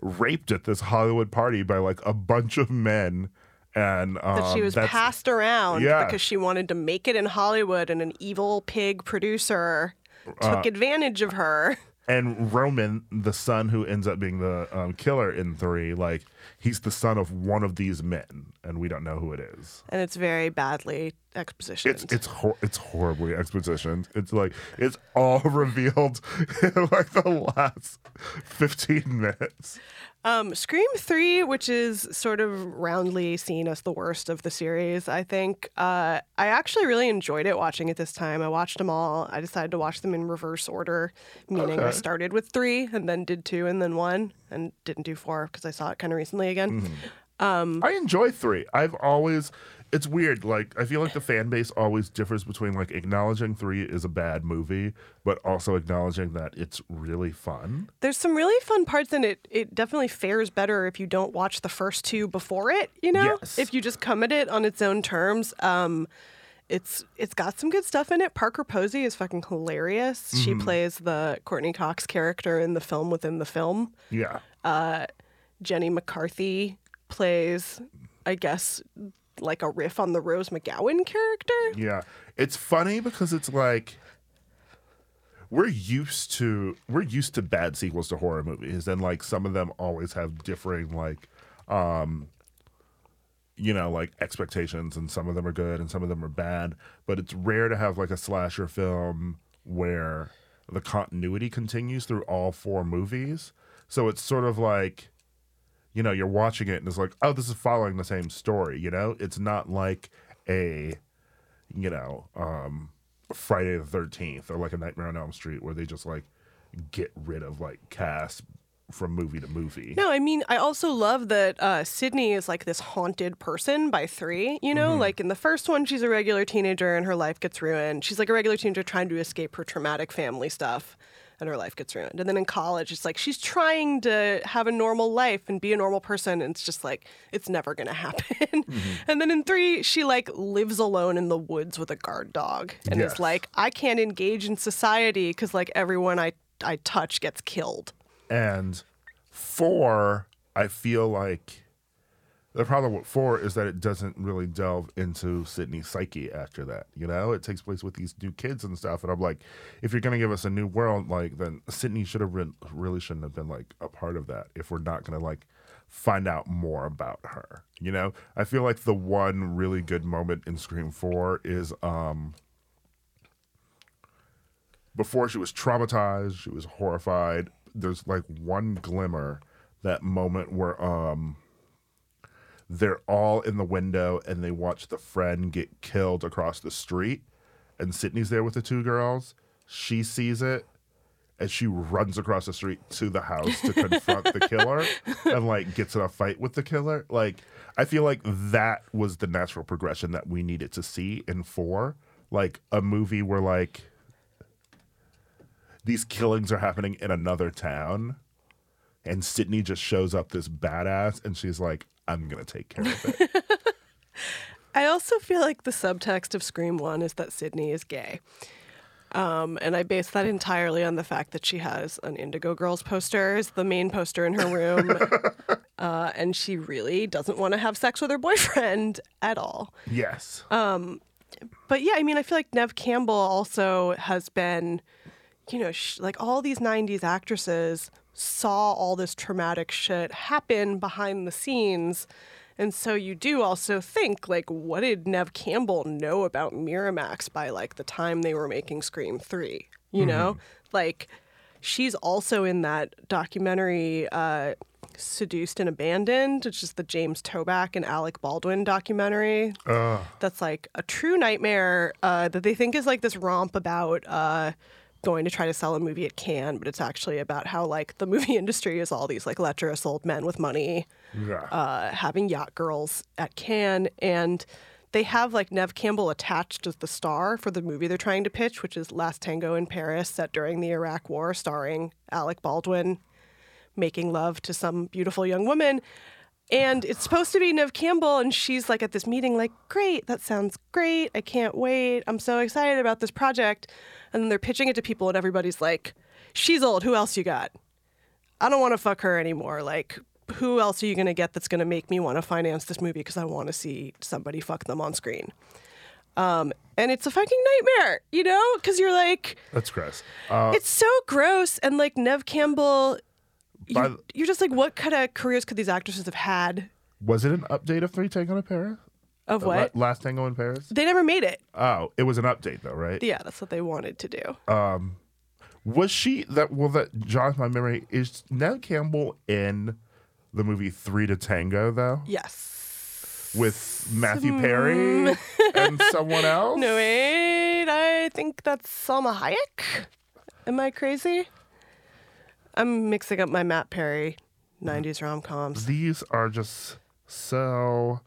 S3: raped at this Hollywood party by like a bunch of men and um,
S2: that she was
S3: that's-
S2: passed around
S3: Yeah.
S2: because she wanted to make it in Hollywood, and an evil pig producer
S3: Uh,
S2: took advantage of her.
S3: And Roman, the son who ends up being the um, killer in three, like he's the son of one of these men, and we don't know who it is.
S2: And it's very badly exposition.
S3: It's it's hor- it's horribly expositioned. It's like it's all *laughs* revealed *laughs* in like the last fifteen minutes.
S2: Um, Scream 3, which is sort of roundly seen as the worst of the series, I think. Uh, I actually really enjoyed it watching it this time. I watched them all. I decided to watch them in reverse order, meaning I started with 3 and then did 2 and then 1 and didn't do 4 because I saw it kind of recently again.
S3: I enjoy three. I've always it's weird. Like I feel like the fan base always differs between like acknowledging three is a bad movie, but also acknowledging that it's really fun.
S2: There's some really fun parts in it. It definitely fares better if you don't watch the first two before it, you know?
S3: Yes.
S2: If you just come at it on its own terms. Um, it's it's got some good stuff in it. Parker Posey is fucking hilarious. She plays the Courteney Cox character in the film within the film.
S3: Yeah.
S2: Jenny McCarthy plays, I guess, like a riff on the Rose McGowan character.
S3: Yeah. It's funny because it's like we're used to we're used to bad sequels to horror movies and like some of them always have differing like um you know like expectations and some of them are good and some of them are bad but it's rare to have like a slasher film where the continuity continues through all four movies so it's sort of like you know you're watching it and it's like oh this is following the same story you know it's not like a you know, um, Friday the Thirteenth or like a Nightmare on Elm Street, where they just like get rid of like cast from movie to movie.
S2: No, I mean, I also love that uh, Sidney is like this haunted person by three. You know, like in the first one, she's a regular teenager and her life gets ruined. She's like a regular teenager trying to escape her traumatic family stuff and her life gets ruined. And then in college, it's like she's trying to have a normal life and be a normal person. And it's just like, it's never going to happen. *laughs* Mm-hmm. And then in three, she like lives alone in the woods with a guard dog and
S3: Yes.
S2: is like, I can't engage in society because like everyone I, I touch gets killed.
S3: And four, I feel like the problem with four is that it doesn't really delve into Sidney's psyche after that. You know, it takes place with these new kids and stuff. And I'm like, if you're gonna give us a new world, like then Sidney should have really shouldn't have been like a part of that. If we're not gonna like find out more about her, you know, I feel like the one really good moment in Scream Four is um before she was traumatized, she was horrified. There's like one glimmer, that moment where um they're all in the window and they watch the friend get killed across the street and Sidney's there with the two girls. She sees it and she runs across the street to the house to confront the killer *laughs* and like gets in a fight with the killer. Like I feel like that was the natural progression that we needed to see in 4. Like a movie where like these killings are happening in another town and Sidney just shows up this badass and she's like I'm going to take care of it. *laughs*
S2: I also feel like the subtext of Scream 1 is that Sidney is gay. Um, and I base that entirely on the fact that she has an Indigo Girls poster as the main poster in her room. *laughs* uh, and she really doesn't want to have sex with her boyfriend *laughs* at all.
S3: yes.
S2: But yeah, I mean, I feel like Nev Campbell also has been, you know, sh- like all these 90s actresses saw all this traumatic shit happen behind the scenes. And so you do also think, like, what did Nev Campbell know about Miramax by like the time they were making Scream 3? You know? Like, she's also in that documentary, uh, Seduced and Abandoned, which is the James Toback and Alec Baldwin documentary that's like a true nightmare uh, that they think is like this romp about uh, going to try to sell a movie at Cannes, but it's actually about how like the movie *laughs* industry is all these like lecherous old men with money
S3: yeah.
S2: uh, having yacht girls at Cannes, and they have like Nev Campbell attached as the star for the movie they're trying to pitch, which is Last Tango in Paris, set during the Iraq War, starring Alec Baldwin making love to some beautiful young woman. And it's supposed to be Nev Campbell, and she's like at this meeting, like, great, that sounds great. I can't wait. I'm so excited about this project. And then they're pitching it to people, and everybody's like, she's old. Who else you got? I don't want to fuck her anymore. Like, who else are you going to get that's going to make me want to finance this movie because I want to see somebody fuck them on screen? Um, and it's a fucking nightmare, you know? Because you're like,
S3: That's gross. Uh,
S2: it's so gross. And like Nev Campbell,
S3: By
S2: you,
S3: the-
S2: you're just like, what kind of careers could these actresses have had?
S3: was it an update of Three Tango to Paris?
S2: Of
S3: Uh, La-
S2: what?
S3: Last Tango in Paris?
S2: They never made it.
S3: Oh, it was an update though, right?
S2: Yeah, that's what they wanted to do.
S3: Was she that? Well, that jogs my memory. Is Nev Campbell in the movie Three to Tango though,
S2: yes.
S3: with Matthew Perry and *laughs* someone else?
S2: No, wait. I think that's Salma Hayek. Am I crazy? I'm mixing up my Matt Perry 90s rom coms.
S3: These are just so.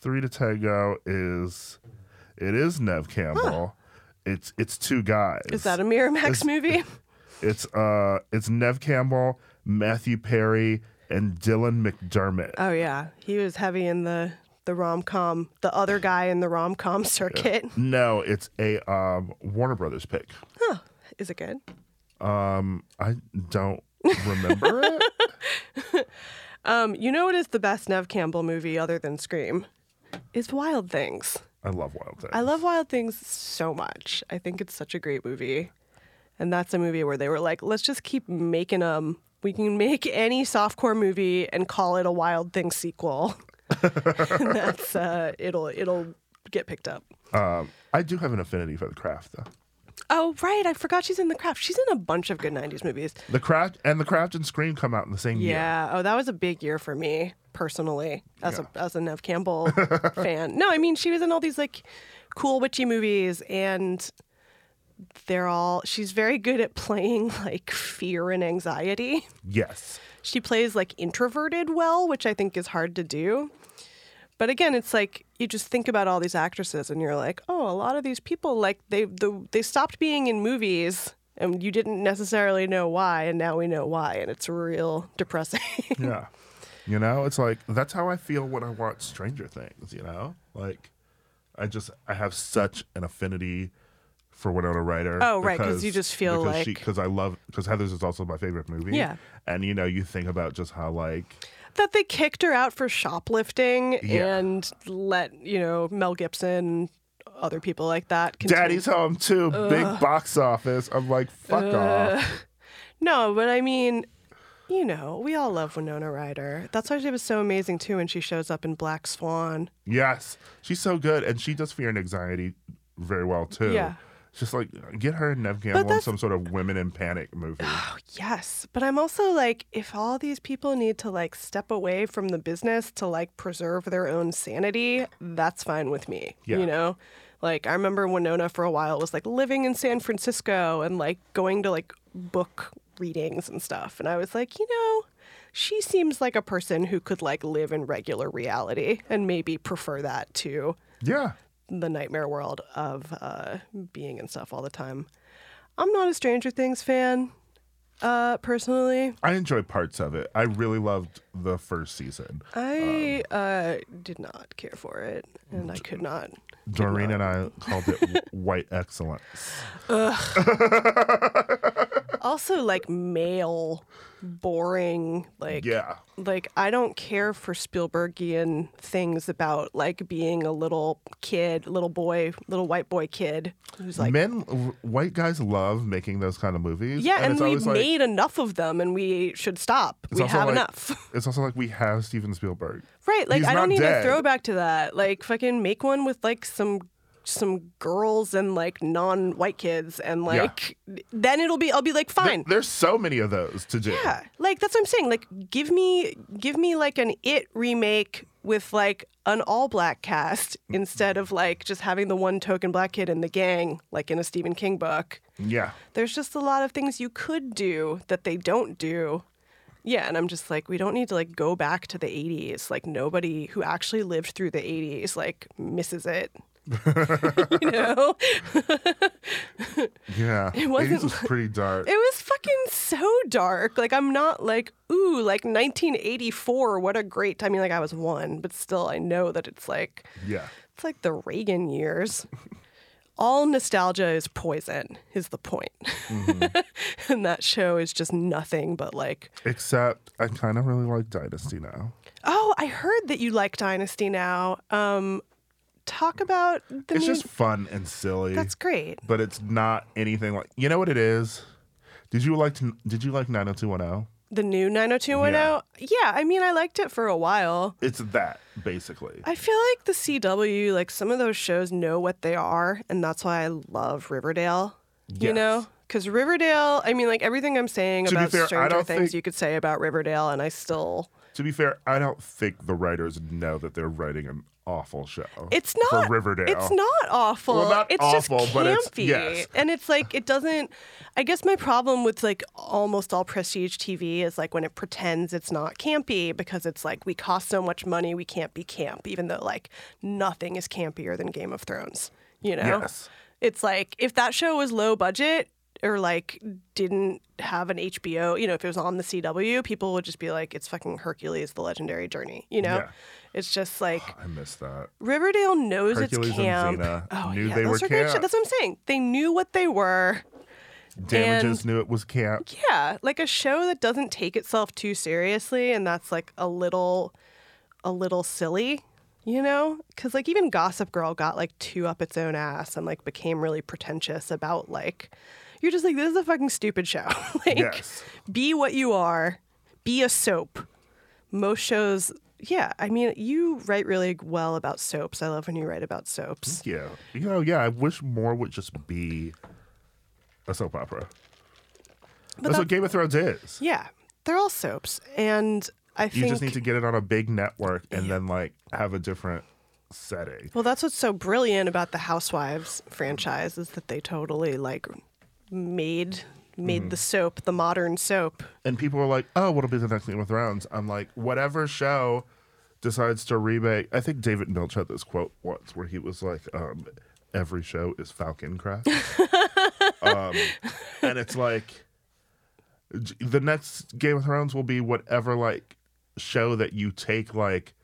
S3: Three to Tango is it is Nev Campbell. It's it's two guys.
S2: Is that a Miramax
S3: It's-
S2: movie? *laughs*
S3: It's uh it's Nev Campbell, Matthew Perry, and Dylan McDermott.
S2: Oh yeah, he was heavy in the the rom com. The other guy in the rom com circuit.
S3: No, it's a um Warner Brothers pick. Oh.
S2: Is it good?
S3: Um I don't remember it. *laughs*
S2: Um, you know what is the best Nev Campbell movie other than Scream? Is Wild Things.
S3: I love Wild Things.
S2: I love Wild Things so much. I think it's such a great movie. And that's a movie where they were like, let's just keep making them. We can make any softcore movie and call it a Wild Things sequel. *laughs* that's uh, it'll it'll get picked up.
S3: Um I do have an affinity for the craft though.
S2: Oh right, I forgot she's in The Craft. She's in a bunch of good '90s movies.
S3: The craft and the craft and Scream come out in the same year.
S2: Yeah. Oh, that was a big year for me personally as a as a Nev Campbell *laughs* fan. No, I mean she was in all these like cool witchy movies and they're all she's very good at playing *laughs* like fear and anxiety.
S3: Yes.
S2: She plays like introverted well, which I think is hard to do. But again, it's like you just think about all these actresses and you're like, "Oh, a lot of these people like they the, they stopped being in movies and you didn't necessarily know why and now we know why and it's real depressing." *laughs*
S3: Yeah. You know, it's like that's how I feel when I watch Stranger Things, you know? Like I just I have such an affinity for Winona Ryder.
S2: Oh, right, because you just feel
S3: because
S2: like-
S3: because I love because Heather's is also my favorite movie.
S2: Yeah.
S3: And you know, you think about just how like
S2: that they kicked her out for shoplifting
S3: Yeah.
S2: and let you know Mel Gibson, other people like that. continue-
S3: Daddy's home too, big box office. I'm like, fuck off. *laughs*
S2: No, but I mean, you know, we all love Winona Ryder. That's why she was so amazing too when she shows up in Black Swan.
S3: Yes. She's so good and she does fear and anxiety very well too.
S2: Yeah.
S3: Just like get her and Nev Campbell in some sort of women in panic movie.
S2: Oh, yes, but I'm also like, if all these people need to like step away from the business to like preserve their own sanity, that's fine with me.
S3: Yeah.
S2: You know, like I remember Winona for a while was like living in San Francisco and like going to like book readings and stuff, and I was like, you know. She seems like a person who could like live in regular reality and maybe prefer that to
S3: yeah.
S2: The nightmare world of uh, being and stuff all the time. I'm not a Stranger Things fan, uh, personally.
S3: I enjoy parts of it. I really loved the first season.
S2: I uh, did not care for it, and I could not.
S3: Doreen and I called it *laughs* white excellence. *laughs*
S2: Also, like male, boring, like
S3: Yeah.
S2: like I don't care for Spielbergian things about like being a little kid, little boy, little white boy kid who's like.
S3: Men, white guys love making those kind of movies.
S2: yeah, and,
S3: it's
S2: we
S3: always like,
S2: made enough of them, and we should stop. We have
S3: like-
S2: enough. *laughs*
S3: It's also like we have Steven Spielberg.
S2: Right, like
S3: He's
S2: I don't need
S3: dead.
S2: a throwback to that. Like fucking make one with like some some girls and like non-white kids and
S3: Yeah.
S2: like then it'll be I'll be like
S3: There-
S2: fine.
S3: there's so many of those to do.
S2: yeah. Like that's what I'm saying. Like give me give me like an it remake with like an all black cast instead of like just having the one token black kid in the gang like in a Stephen King book.
S3: Yeah.
S2: There's just a lot of things you could do that they don't do. Yeah, and I'm just like, we don't need to like go back to the 80s. Like nobody who actually lived through the 80s like misses it. *laughs* you know,
S3: Yeah. *laughs* It
S2: wasn't
S3: was pretty dark.
S2: it was fucking so dark. Like I'm not like, ooh, like 1984. What a great. Time. I mean, like I was one, but still, I know that it's like
S3: yeah.
S2: it's like the Reagan years. *laughs* All nostalgia is poison, is the point. and that show is just nothing but like,
S3: Except I kind of really like Dynasty now.
S2: oh, I heard that you like Dynasty now. Um, talk about the
S3: It's
S2: new.
S3: just fun and silly.
S2: That's great.
S3: but it's not anything like you know what it is. Did you like to, Did you like 90210?
S2: The new 90210? Yeah. I mean, I liked it for a while.
S3: It's that basically.
S2: I feel like the CW, like some of those shows know what they are, and that's why I love Riverdale. You know? Because Riverdale, I mean, like everything I'm saying
S3: To
S2: about
S3: fair,
S2: Stranger Things,
S3: think-
S2: you could say about Riverdale, and I still.
S3: To be fair, I don't think the writers know that they're writing an awful show.
S2: It's not
S3: for Riverdale.
S2: It's not awful.
S3: Well, not
S2: it's
S3: awful,
S2: just
S3: but it's-
S2: campy,
S3: yes.
S2: and it's like it doesn't. I guess my problem with like almost all prestige TV is like when it pretends it's not campy because it's like we cost so much money we can't be camp, even though like nothing is campier than Game of Thrones. You know,
S3: Yes.
S2: it's like if that show was low budget or like didn't have an HBO, you know, if it was on the CW, people would just be like, it's fucking Hercules, the legendary journey. You know,
S3: Yeah.
S2: it's just like. *sighs*
S3: I miss that.
S2: Riverdale knows
S3: Hercules
S2: it's
S3: and
S2: camp.
S3: Xena
S2: oh,
S3: knew
S2: yeah,
S3: they were camp.
S2: That's what I'm saying. They knew what they were.
S3: Damages
S2: And-
S3: knew it was camp.
S2: Yeah, like a show that doesn't take itself too seriously, and that's like a little, a little silly, you know? Because like even Gossip Girl got like too up its own ass and like became really pretentious about like, you're just like this is a fucking stupid show. *laughs* like,
S3: Yes.
S2: be what you are, be a soap. Most shows. Yeah, I mean, you write really well about soaps. I love when you write about soaps.
S3: Yeah. You know, yeah, I wish more would just be a soap opera. But That's what Game of Thrones is.
S2: Yeah, they're all soaps, and I
S3: You
S2: think You
S3: just need to get it on a big network and then like have a different setting.
S2: well, that's what's so brilliant about the Housewives franchise is that they totally like made made
S3: Mm-hmm.
S2: the soap the modern soap.
S3: And people are like, "Oh, what'll be the next Game of Thrones?" I'm like, "Whatever show decides to remake." I think David Milch had this quote once where he was like, um, "Every show is Falcon Crest," *laughs* um, and it's like the next Game of Thrones will be whatever like show that you take like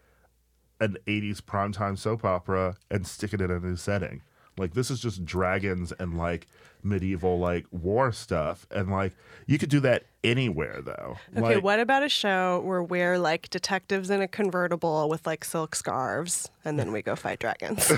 S3: an 80s primetime soap opera and stick it in a new setting. Like this is just dragons and like medieval like war stuff and like you could do that anywhere though.
S2: Okay,
S3: like,
S2: what about a show where we're like detectives in a convertible with like silk scarves and then we go fight dragons? *laughs*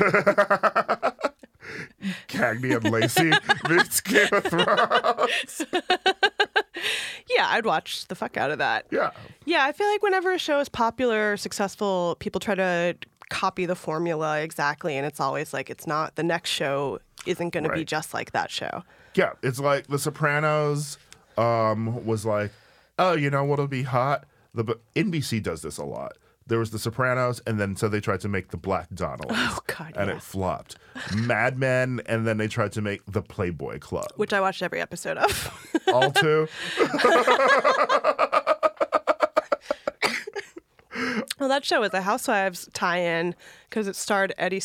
S3: Cagney and Lacey meets Game of Thrones. *laughs*
S2: yeah, I'd watch the fuck out of that.
S3: Yeah.
S2: Yeah, I feel like whenever a show is popular or successful, people try to copy the formula exactly, and it's always like it's not. The next show isn't going to be just like that show.
S3: Yeah, it's like The Sopranos um, was like, oh, you know what'll be hot? The NBC does this a lot. There was The Sopranos, and then so they tried to make the Black Donnellys. *laughs*
S2: Oh, God,
S3: and
S2: yeah.
S3: it flopped. Mad Men, and then they tried to make the Playboy Club.
S2: Which I watched every episode of.
S3: All two. *laughs* *laughs*
S2: well, that show was a Housewives tie-in because it starred Eddie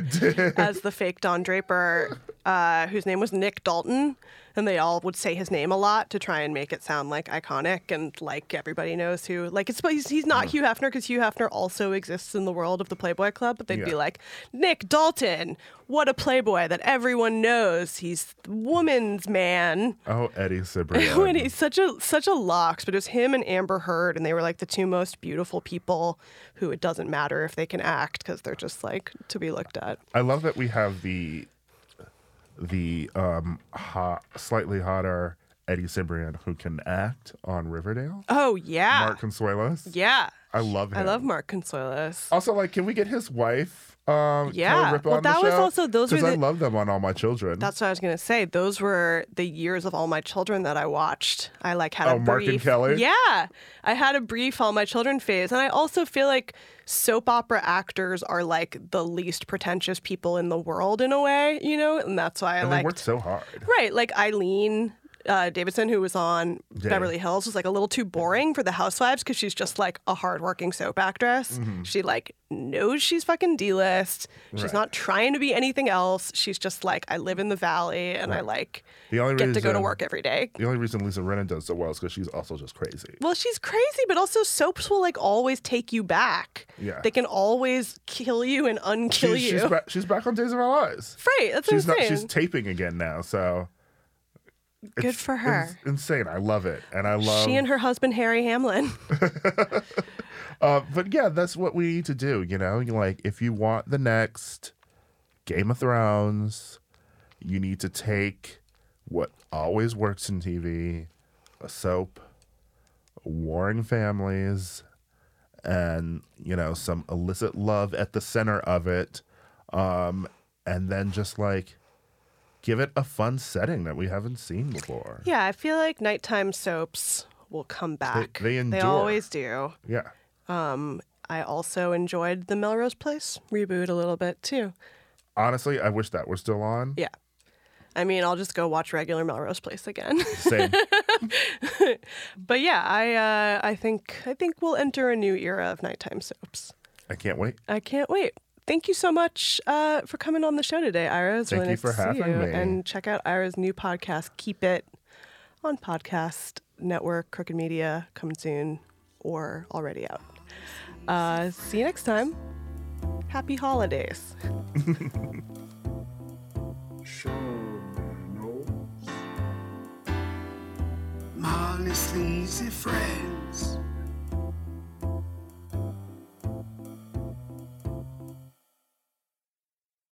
S2: *laughs*
S3: did.
S2: as the fake Don Draper, uh, whose name was Nick Dalton, and they all would say his name a lot to try and make it sound like iconic and like everybody knows who. Like it's he's, he's not mm. Hugh Hefner because Hugh Hefner also exists in the world of the Playboy Club, but they'd be like Nick Dalton, what a Playboy that everyone knows. He's woman's man.
S3: Oh, Eddie *laughs* Cibrian.
S2: when he's such a such a lux, but it was him and Amber Heard, and they were like the two most beautiful people who it doesn't matter if they can act because they're just like to be looked at.
S3: I love that we have the the um hot, slightly hotter Eddie Cibrian who can act on Riverdale.
S2: Oh yeah,
S3: Mark Consuelos.
S2: yeah.
S3: I love him.
S2: I love Mark Consuelos.
S3: Also, like, can we get his wife? Um,
S2: Yeah. Well,
S3: on the
S2: that was
S3: show?
S2: also- those were
S3: 'Cause I love them on All My Children.
S2: That's what I was gonna say. Those were the years of all my children that I watched. I like had
S3: Oh,
S2: a
S3: Mark and
S2: brief.
S3: Kelly?
S2: Yeah, I had a brief all my children phase, and I also feel like soap opera actors are like the least pretentious people in the world in a way, you know, and that's why I liked
S3: worked so hard.
S2: Right, like Eileen uh, Davidson, who was on
S3: Yeah.
S2: Beverly Hills, was like a little too boring for the Housewives because she's just like a hardworking soap actress.
S3: Mm-hmm.
S2: She like knows she's fucking D-list. She's
S3: Right.
S2: not trying to be anything else. She's just like, I live in the valley and I like
S3: The only
S2: get to go to work every day.
S3: The only reason Lisa Rinna does so well is because she's also just crazy.
S2: Well, she's crazy, but also soaps will like always take you back.
S3: Yeah.
S2: They can always kill you and unkill
S3: she's,
S2: you.
S3: She's back, she's back on Days of Our Lives.
S2: right, that's
S3: She's
S2: what
S3: not.
S2: I'm saying.
S3: She's taping again now, so
S2: Good
S3: it's-
S2: for her.
S3: It's insane. I love it, and I love.
S2: she and her husband Harry Hamlin. *laughs* *laughs*
S3: Uh, but yeah, that's what we need to do. You know, like if you want the next Game of Thrones, you need to take what always works in TV, a soap, warring families and you know some illicit love at the center of it um and then just like give it a fun setting that we haven't seen before
S2: Yeah, I feel like nighttime soaps will come back.
S3: they
S2: They
S3: endure.
S2: always do.
S3: yeah Um,
S2: I also enjoyed the Melrose Place reboot a little bit too.
S3: honestly i wish that were still on
S2: Yeah. I mean, I'll just go watch regular Melrose Place again.
S3: same *laughs*
S2: but yeah, I uh, I think I think we'll enter a new era of nighttime soaps.
S3: i can't wait
S2: I can't wait. Thank you so much uh, for coming on the show today, Ira. It's
S3: Thank
S2: really
S3: you
S2: nice
S3: for
S2: to see
S3: having
S2: you.
S3: me.
S2: And check out Ira's new podcast, Keep It, on Podcast Network, Crooked Media, coming soon or already out. Uh, see you next time. Happy holidays.
S1: Show my nose. Sleazy Friends.